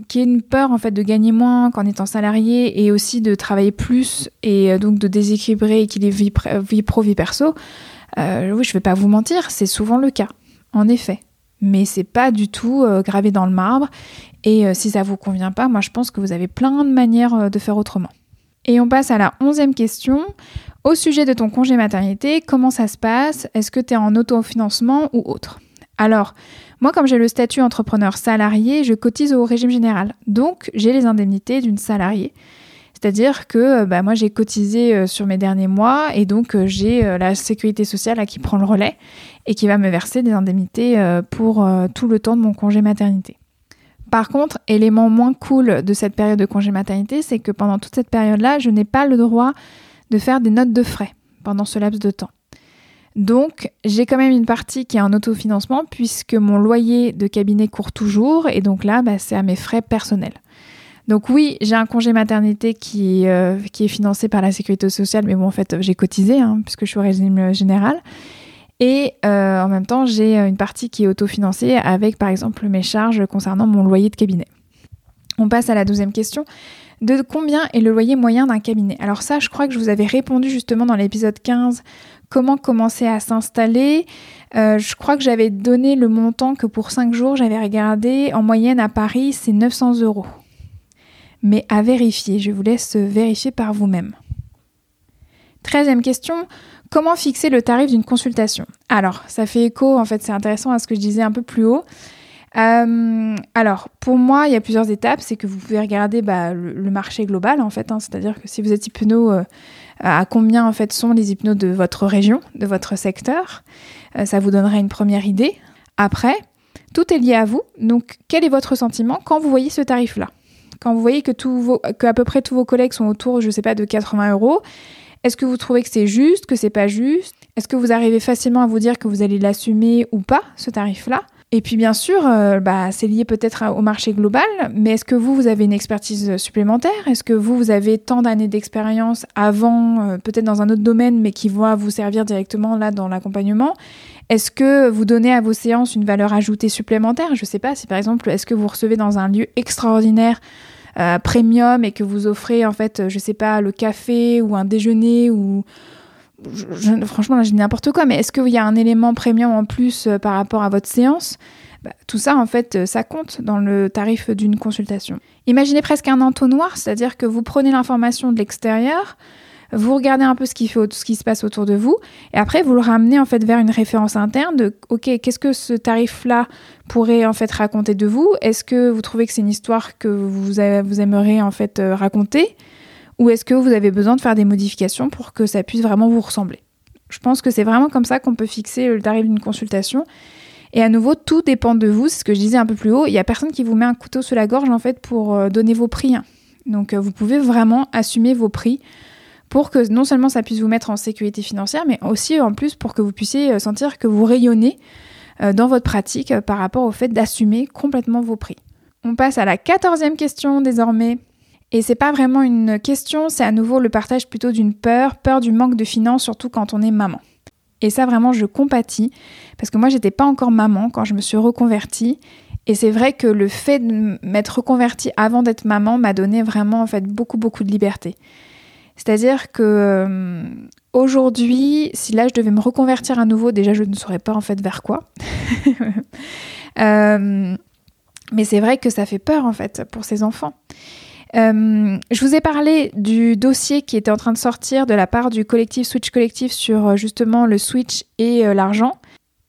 qu'il y ait une peur en fait de gagner moins qu'en étant salarié et aussi de travailler plus et euh, donc de déséquilibrer équilibre vie, vie pro vie perso. oui, je vais pas vous mentir, c'est souvent le cas, en effet. Mais c'est pas du tout gravé dans le marbre. Et si ça vous convient pas, moi je pense que vous avez plein de manières de faire autrement. Et on passe à la onzième question. Au sujet de ton congé maternité, comment ça se passe? Est-ce que tu es en autofinancement ou autre? Alors, moi, comme j'ai le statut entrepreneur salarié, je cotise au régime général. Donc, j'ai les indemnités d'une salariée. C'est-à-dire que bah, moi, j'ai cotisé euh, sur mes derniers mois et donc euh, j'ai euh, la sécurité sociale qui prend le relais et qui va me verser des indemnités pour tout le temps de mon congé maternité. Par contre, élément moins cool de cette période de congé maternité, c'est que pendant toute cette période-là, je n'ai pas le droit de faire des notes de frais pendant ce laps de temps. Donc, j'ai quand même une partie qui est en autofinancement puisque mon loyer de cabinet court toujours et donc là, bah, c'est à mes frais personnels. Donc oui, j'ai un congé maternité qui, euh, est financé par la sécurité sociale, mais bon, en fait, j'ai cotisé hein, puisque je suis au régime général. Et euh, en même temps, j'ai une partie qui est autofinancée avec, par exemple, mes charges concernant mon loyer de cabinet. On passe à la deuxième question. De combien est le loyer moyen d'un cabinet? Alors ça, je crois que je vous avais répondu justement dans l'épisode 15, comment commencer à s'installer. Euh, je crois que j'avais donné le montant que pour 5 jours, j'avais regardé. En moyenne à Paris, c'est 900 euros. Mais à vérifier, je vous laisse vérifier par vous-même. Treizième question, Comment fixer le tarif d'une consultation? Alors, ça fait écho, en fait, c'est intéressant à ce que je disais un peu plus haut. Euh, alors, pour moi, il y a plusieurs étapes. C'est que vous pouvez regarder bah, le, marché global, en fait. Hein. C'est-à-dire que si vous êtes hypno, euh, à combien, en fait, sont les hypnos de votre région, de votre secteur? Euh, Ça vous donnera une première idée. Après, tout est lié à vous. Donc, quel est votre sentiment quand vous voyez ce tarif-là? Quand vous voyez que, que à peu près tous vos collègues sont autour, je ne sais pas, de 80 euros, est-ce que vous trouvez que c'est juste, que c'est pas juste? Est-ce que vous arrivez facilement à vous dire que vous allez l'assumer ou pas, ce tarif-là? Et puis bien sûr, euh, bah, c'est lié peut-être au marché global, mais est-ce que vous, vous avez une expertise supplémentaire? Est-ce que vous, vous avez tant d'années d'expérience avant, euh, peut-être dans un autre domaine, mais qui va vous servir directement là dans l'accompagnement? Est-ce que vous donnez à vos séances une valeur ajoutée supplémentaire? Je ne sais pas si par exemple, est-ce que vous recevez dans un lieu extraordinaire euh, premium et que vous offrez en fait, je sais pas, le café ou un déjeuner ou franchement là je dis n'importe quoi, mais est-ce qu'il y a un élément premium en plus euh, par rapport à votre séance? Bah, tout ça, en fait, euh, ça compte dans le tarif d'une consultation. Imaginez presque un entonnoir, c'est-à-dire que vous prenez l'information de l'extérieur, vous regardez un peu ce qui, se passe autour de vous, et après vous le ramenez en fait vers une référence interne de ok qu'est-ce que ce tarif-là pourrait en fait raconter de vous? Est-ce que vous trouvez que c'est une histoire que vous, vous aimeriez en fait euh, raconter? Ou est-ce que vous avez besoin de faire des modifications pour que ça puisse vraiment vous ressembler? Je pense que c'est vraiment comme ça qu'on peut fixer le tarif d'une consultation. Et à nouveau, tout dépend de vous. C'est ce que je disais un peu plus haut. Il n'y a personne qui vous met un couteau sous la gorge en fait pour euh, donner vos prix. Hein. Donc euh, vous pouvez vraiment assumer vos prix pour que non seulement ça puisse vous mettre en sécurité financière, mais aussi en plus pour que vous puissiez euh, sentir que vous rayonnez dans votre pratique par rapport au fait d'assumer complètement vos prix. On passe à la quatorzième question désormais. Et c'est pas vraiment une question, c'est à nouveau le partage plutôt d'une peur, peur du manque de finances, surtout quand on est maman. Et ça vraiment je compatis, parce que moi j'étais pas encore maman quand je me suis reconvertie. Et c'est vrai que le fait de m'être reconvertie avant d'être maman m'a donné vraiment en fait beaucoup beaucoup de liberté. C'est-à-dire que euh, aujourd'hui, si là je devais me reconvertir à nouveau, déjà je ne saurais pas en fait vers quoi. Euh, mais c'est vrai que ça fait peur en fait pour ces enfants. Euh, je vous ai parlé du dossier qui était en train de sortir de la part du collectif Switch Collectif sur euh, justement le Switch et euh, l'argent.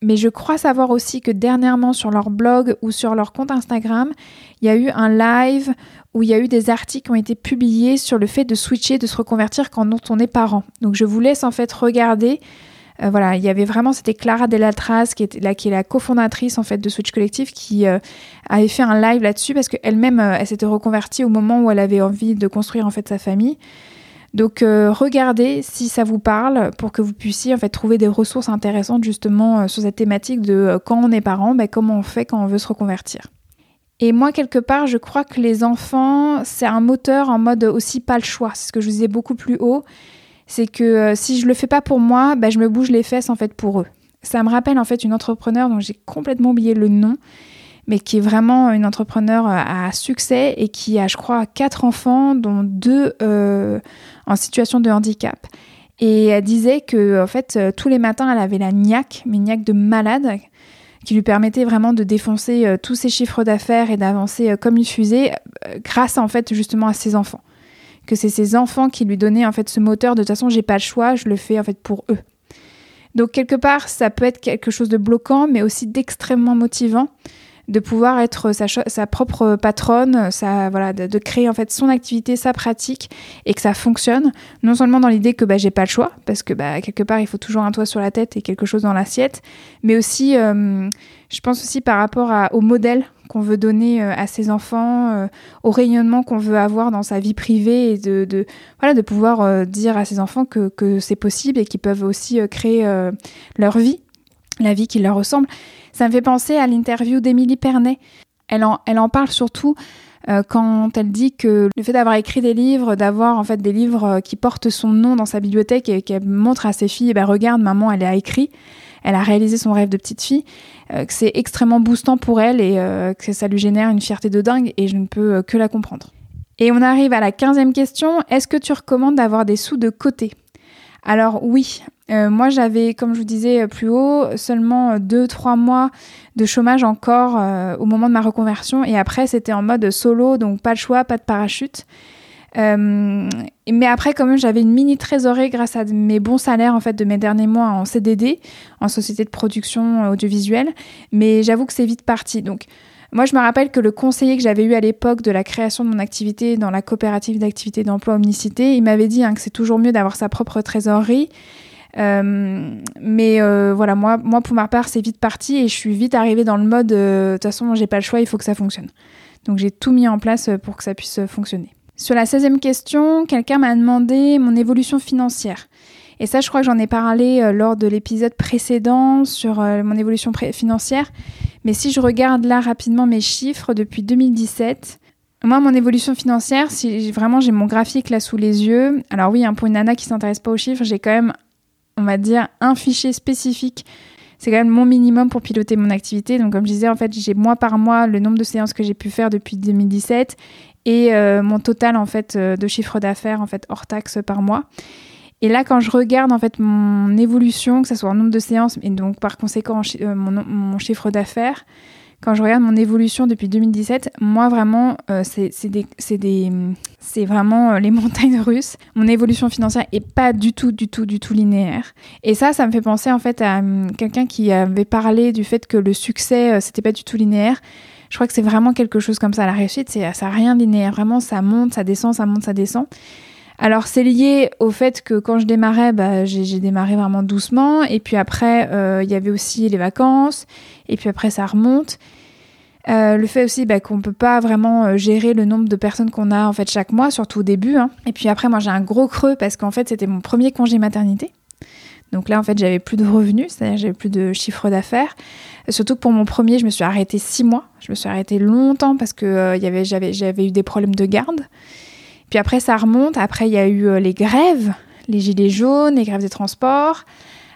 Mais je crois savoir aussi que dernièrement sur leur blog ou sur leur compte Instagram, il y a eu un live où il y a eu des articles qui ont été publiés sur le fait de switcher, de se reconvertir quand on est parent. Donc je vous laisse en fait regarder euh, voilà, il y avait vraiment, c'était Clara Delatras qui, était, qui est la cofondatrice en fait de Switch Collective qui euh, avait fait un live là-dessus parce qu'elle-même, euh, elle s'était reconvertie au moment où elle avait envie de construire en fait sa famille. Donc regardez si ça vous parle pour que vous puissiez en fait trouver des ressources intéressantes justement sur cette thématique de quand on est parent, ben, comment on fait quand on veut se reconvertir. Et moi, quelque part, je crois que les enfants, c'est un moteur en mode aussi pas le choix. C'est ce que je vous disais beaucoup plus haut c'est que euh, si je le fais pas pour moi, bah, je me bouge les fesses en fait pour eux. Ça me rappelle en fait une entrepreneur dont j'ai complètement oublié le nom, mais qui est vraiment une entrepreneur euh, à succès et qui a, je crois, quatre enfants, dont deux euh, en situation de handicap. Et elle disait que en fait tous les matins elle avait la niaque, mais niaque de malade, qui lui permettait vraiment de défoncer tous ses chiffres d'affaires et d'avancer comme une fusée, grâce en fait justement à ses enfants que c'est ses enfants qui lui donnaient en fait ce moteur de toute façon j'ai pas le choix, je le fais en fait pour eux. Donc quelque part ça peut être quelque chose de bloquant mais aussi d'extrêmement motivant de pouvoir être sa, propre patronne, sa, voilà, de, créer en fait son activité, sa pratique et que ça fonctionne. Non seulement dans l'idée que bah, j'ai pas le choix, parce que bah, quelque part il faut toujours un toit sur la tête et quelque chose dans l'assiette, mais aussi, euh, je pense aussi par rapport au modèle qu'on veut donner euh, à ses enfants, euh, au rayonnement qu'on veut avoir dans sa vie privée et de, voilà, de pouvoir euh, dire à ses enfants que, c'est possible et qu'ils peuvent aussi créer leur vie, la vie qui leur ressemble. Ça me fait penser à l'interview d'Émilie Pernet. Elle en, elle en parle surtout quand elle dit que le fait d'avoir écrit des livres, d'avoir en fait des livres qui portent son nom dans sa bibliothèque et qu'elle montre à ses filles, eh ben, regarde maman, elle a écrit elle a réalisé son rêve de petite fille, euh, que c'est extrêmement boostant pour elle et euh, que ça lui génère une fierté de dingue et je ne peux euh, que la comprendre. Et on arrive à la quinzième question, est-ce que tu recommandes d'avoir des sous de côté? Alors oui, moi j'avais, comme je vous disais plus haut, seulement 2-3 mois de chômage encore au moment de ma reconversion et après c'était en mode solo, donc pas de choix, pas de parachute. Euh, mais après, quand même, j'avais une mini trésorerie grâce à mes bons salaires en fait de mes derniers mois en CDD, en société de production audiovisuelle. Mais j'avoue que c'est vite parti. Donc, moi, je me rappelle que le conseiller que j'avais eu à l'époque de la création de mon activité dans la coopérative d'activité d'emploi Omnicité, il m'avait dit hein, que c'est toujours mieux d'avoir sa propre trésorerie. Euh, mais euh, voilà, moi, moi, pour ma part, c'est vite parti et je suis vite arrivée dans le mode de toute façon, j'ai pas le choix, il faut que ça fonctionne. Donc, j'ai tout mis en place pour que ça puisse fonctionner. Sur la 16e question, quelqu'un m'a demandé mon évolution financière. Et ça, je crois que j'en ai parlé euh, lors de l'épisode précédent sur euh, mon évolution financière. Mais si je regarde là rapidement mes chiffres depuis 2017, moi, mon évolution financière, si vraiment j'ai mon graphique là sous les yeux, alors oui, hein, pour une nana qui s'intéresse pas aux chiffres, j'ai quand même, on va dire, un fichier spécifique. C'est quand même mon minimum pour piloter mon activité. Donc, comme je disais, en fait, j'ai mois par mois le nombre de séances que j'ai pu faire depuis 2017 et euh, mon total en fait euh, de chiffre d'affaires en fait hors taxe par mois. Et là, quand je regarde en fait mon évolution, que ce soit en nombre de séances et donc par conséquent euh, mon, chiffre d'affaires, quand je regarde mon évolution depuis 2017, moi vraiment, c'est c'est vraiment les montagnes russes. Mon évolution financière est pas du tout, du tout, du tout linéaire. Et ça, ça me fait penser en fait à hum, quelqu'un qui avait parlé du fait que le succès, c'était pas du tout linéaire. Je crois que c'est vraiment quelque chose comme ça. La réussite, c'est ça rien linéaire. Vraiment, ça monte, ça descend, ça monte, ça descend. Alors c'est lié au fait que quand je démarrais, bah, j'ai démarré vraiment doucement. Et puis après, euh, il y avait aussi les vacances. Et puis après, ça remonte. Euh, le fait aussi bah, qu'on ne peut pas vraiment euh, gérer le nombre de personnes qu'on a en fait chaque mois, surtout au début. Hein. Et puis après, moi j'ai un gros creux parce qu'en fait c'était mon premier congé maternité. Donc là, en fait, j'avais plus de revenus, c'est-à-dire j'avais plus de chiffre d'affaires. Surtout que pour mon premier, je me suis arrêtée six mois. Je me suis arrêtée longtemps parce que euh, j'avais, eu des problèmes de garde. Puis après, ça remonte. Après, il y a eu euh, les grèves, les gilets jaunes, les grèves des transports.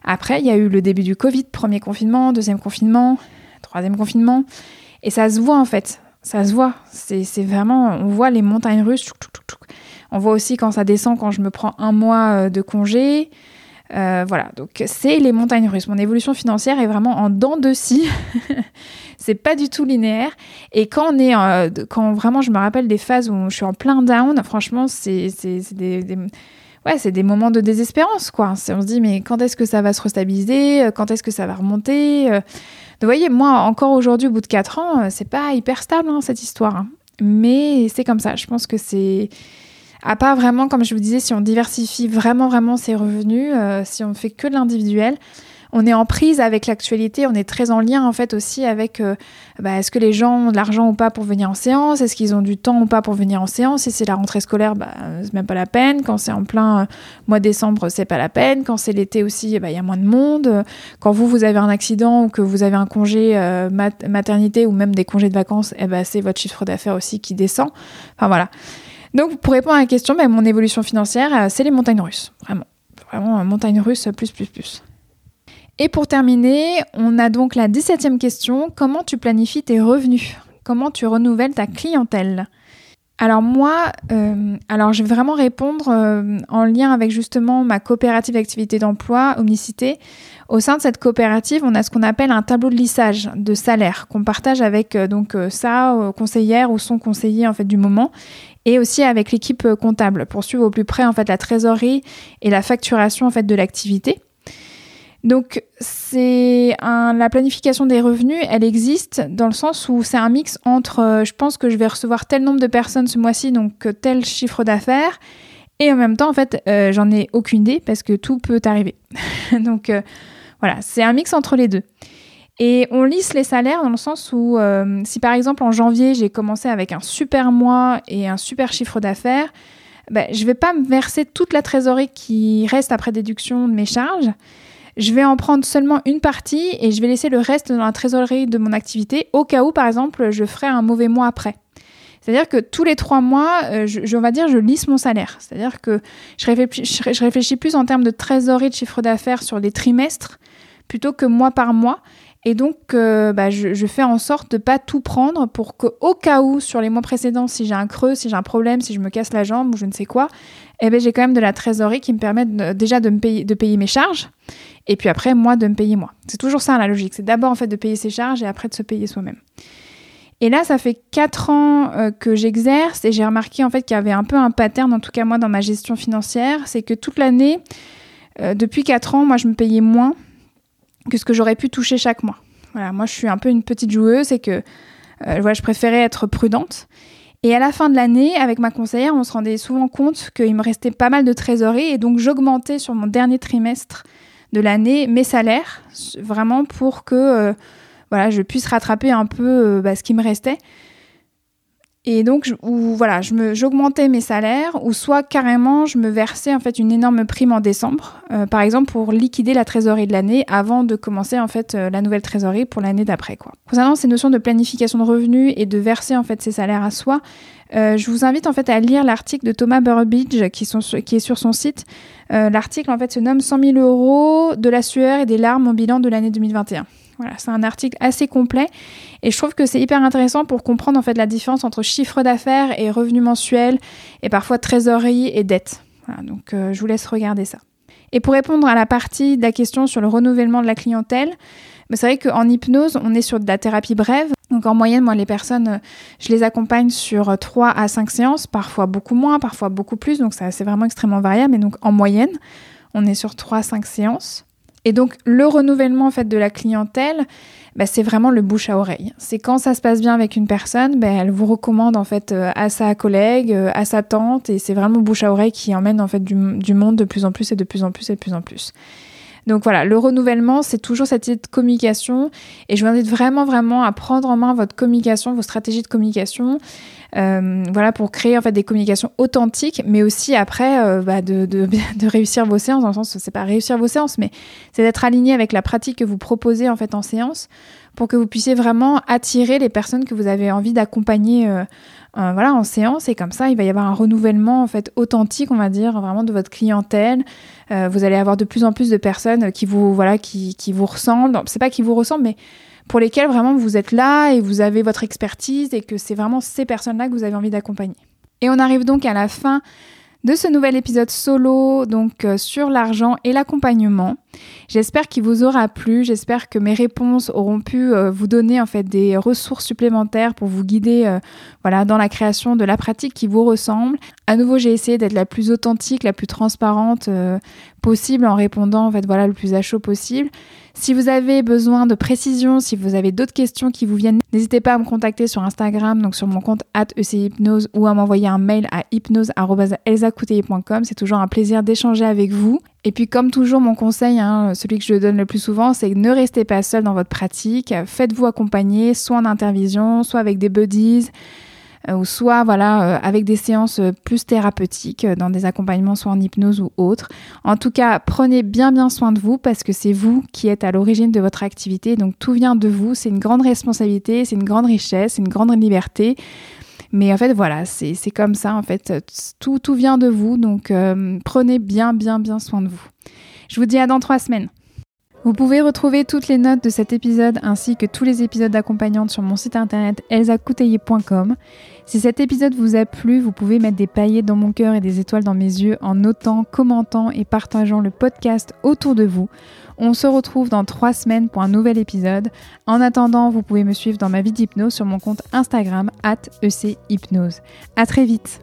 Après, il y a eu le début du Covid, premier confinement, deuxième confinement, troisième confinement. Et ça se voit en fait. Ça se voit. C'est, c'est vraiment, on voit les montagnes russes. On voit aussi quand ça descend, quand je me prends un mois euh, de congé. Voilà, donc c'est les montagnes russes. Mon évolution financière est vraiment en dents de scie. c'est pas du tout linéaire. Et quand on est, quand vraiment, je me rappelle des phases où je suis en plein down, franchement, c'est des, des ouais, des moments de désespérance, quoi. On se dit, mais quand est-ce que ça va se restabiliser? Quand est-ce que ça va remonter? Euh, Vous voyez, moi, encore aujourd'hui, au bout de 4 ans, euh, c'est pas hyper stable, hein, cette histoire. Hein. Mais c'est comme ça. Je pense que c'est. À part vraiment, comme je vous disais, si on diversifie vraiment, vraiment ses revenus, euh, si on ne fait que de l'individuel, on est en prise avec l'actualité, on est très en lien en fait aussi avec euh, bah, est-ce que les gens ont de l'argent ou pas pour venir en séance, est-ce qu'ils ont du temps ou pas pour venir en séance, si c'est la rentrée scolaire, bah, c'est même pas la peine, quand c'est en plein euh, mois de décembre, c'est pas la peine, quand c'est l'été aussi, bah, il y a moins de monde, quand vous, vous avez un accident ou que vous avez un congé maternité ou même des congés de vacances, eh ben, c'est votre chiffre d'affaires aussi qui descend. Enfin voilà. Donc pour répondre à la question, mon évolution financière, c'est les montagnes russes, vraiment. Vraiment, montagne russe plus, plus, plus. Et pour terminer, on a donc la 17e question. Comment tu planifies tes revenus? Comment tu renouvelles ta clientèle? Alors moi, euh, alors je vais vraiment répondre euh, en lien avec justement ma coopérative d'activité d'emploi, Omnicité. Au sein de cette coopérative, on a ce qu'on appelle un tableau de lissage de salaire qu'on partage avec euh, donc sa conseillère ou son conseiller en fait du moment et aussi avec l'équipe comptable pour suivre au plus près en fait la trésorerie et la facturation en fait de l'activité. Donc, c'est la planification des revenus, elle existe dans le sens où c'est un mix entre euh, je pense que je vais recevoir tel nombre de personnes ce mois-ci, donc euh, tel chiffre d'affaires, et en même temps, en fait, euh, j'en ai aucune idée parce que tout peut arriver. donc, voilà, c'est un mix entre les deux. Et on lisse les salaires dans le sens où, si par exemple en janvier, j'ai commencé avec un super mois et un super chiffre d'affaires, ben, je ne vais pas me verser toute la trésorerie qui reste après déduction de mes charges je vais en prendre seulement une partie et je vais laisser le reste dans la trésorerie de mon activité au cas où, par exemple, je ferai un mauvais mois après. C'est-à-dire que tous les trois mois, euh, je, on va dire, je lisse mon salaire. C'est-à-dire que je réfléchis, je réfléchis plus en termes de trésorerie de chiffre d'affaires sur les trimestres plutôt que mois par mois. Et donc, euh, bah, je, fais en sorte de pas tout prendre pour qu'au cas où, sur les mois précédents, si j'ai un creux, si j'ai un problème, si je me casse la jambe ou je ne sais quoi, eh ben, j'ai quand même de la trésorerie qui me permet déjà de, me payer, mes charges et puis après, moi, de me payer moi. C'est toujours ça la logique. C'est d'abord en fait de payer ses charges et après de se payer soi-même. Et là, ça fait 4 ans euh, que j'exerce et j'ai remarqué en fait qu'il y avait un peu un pattern, en tout cas moi, dans ma gestion financière. C'est que toute l'année, euh, depuis 4 ans, moi, je me payais moins que ce que j'aurais pu toucher chaque mois. Voilà, moi, je suis un peu une petite joueuse et que euh, voilà, je préférais être prudente. Et à la fin de l'année, avec ma conseillère, on se rendait souvent compte qu'il me restait pas mal de trésorerie et donc j'augmentais sur mon dernier trimestre de l'année mes salaires, vraiment pour que euh, voilà, je puisse rattraper un peu euh, bah, ce qui me restait. Et donc, ou, voilà, j'augmentais mes salaires, ou soit carrément, je me versais en fait une énorme prime en décembre, euh, par exemple pour liquider la trésorerie de l'année avant de commencer en fait la nouvelle trésorerie pour l'année d'après. Quoi. Concernant ces notions de planification de revenus et de verser en fait ses salaires à soi, je vous invite en fait à lire l'article de Thomas Burbidge qui, est sur son site euh, l'article en fait se nomme 100 000 euros de la sueur et des larmes au bilan de l'année 2021. Voilà, c'est un article assez complet et je trouve que c'est hyper intéressant pour comprendre en fait la différence entre chiffre d'affaires et revenus mensuels et parfois trésorerie et dette. donc euh, je vous laisse regarder ça. Et pour répondre à la partie de la question sur le renouvellement de la clientèle, bah, c'est vrai qu'en hypnose, on est sur de la thérapie brève. Donc en moyenne, moi, les personnes, euh, je les accompagne sur 3 à 5 séances, parfois beaucoup moins, parfois beaucoup plus. Donc ça, c'est vraiment extrêmement variable. Mais donc en moyenne, on est sur 3 à 5 séances. Et donc le renouvellement en fait de la clientèle, bah, c'est vraiment le bouche à oreille. C'est quand ça se passe bien avec une personne, bah, elle vous recommande en fait euh, à sa collègue, euh, à sa tante, et c'est vraiment bouche à oreille qui emmène en fait du, du monde de plus en plus et de plus en plus et de plus en plus. Donc voilà, le renouvellement, c'est toujours cette idée de communication. Et je vous invite vraiment, vraiment à prendre en main votre communication, vos stratégies de communication. Euh, voilà, pour créer en fait des communications authentiques, mais aussi après euh, bah, de, réussir vos séances, dans le sens, c'est pas réussir vos séances, mais c'est d'être aligné avec la pratique que vous proposez en fait en séance, pour que vous puissiez vraiment attirer les personnes que vous avez envie d'accompagner euh, euh, voilà, en séance. Et comme ça, il va y avoir un renouvellement en fait authentique, on va dire, vraiment de votre clientèle. Euh, vous allez avoir de plus en plus de personnes qui vous, voilà, qui, qui vous ressemblent. C'est pas qui vous ressemblent, mais pour lesquelles vraiment vous êtes là et vous avez votre expertise et que c'est vraiment ces personnes-là que vous avez envie d'accompagner. Et on arrive donc à la fin de ce nouvel épisode solo donc euh, sur l'argent et l'accompagnement. J'espère qu'il vous aura plu, j'espère que mes réponses auront pu euh, vous donner en fait des ressources supplémentaires pour vous guider euh, voilà dans la création de la pratique qui vous ressemble. À nouveau, j'ai essayé d'être la plus authentique, la plus transparente possible en répondant en voilà le plus à chaud possible. Si vous avez besoin de précision, si vous avez d'autres questions qui vous viennent, n'hésitez pas à me contacter sur Instagram, donc sur mon compte @echypnose ou à m'envoyer un mail à hypnose@elsacouteiller.com. C'est toujours un plaisir d'échanger avec vous. Et puis comme toujours, mon conseil, hein, celui que je donne le plus souvent, c'est ne restez pas seul dans votre pratique. Faites-vous accompagner, soit en intervision, soit avec des buddies. Euh, ou soit voilà euh, avec des séances euh, plus thérapeutiques dans des accompagnements soit en hypnose ou autre. En tout cas, prenez bien bien soin de vous parce que c'est vous qui êtes à l'origine de votre activité, donc tout vient de vous, c'est une grande responsabilité, c'est une grande richesse, c'est une grande liberté. Mais en fait, voilà, c'est comme ça, en fait, tout, tout vient de vous, donc prenez bien, bien, bien soin de vous. Je vous dis à dans trois semaines. Vous pouvez retrouver toutes les notes de cet épisode ainsi que tous les épisodes d'accompagnante sur mon site internet elsacouteiller.com. Si cet épisode vous a plu, vous pouvez mettre des paillettes dans mon cœur et des étoiles dans mes yeux en notant, commentant et partageant le podcast autour de vous. On se retrouve dans trois semaines pour un nouvel épisode. En attendant, vous pouvez me suivre dans ma vie d'hypnose sur mon compte Instagram at echypnose. À très vite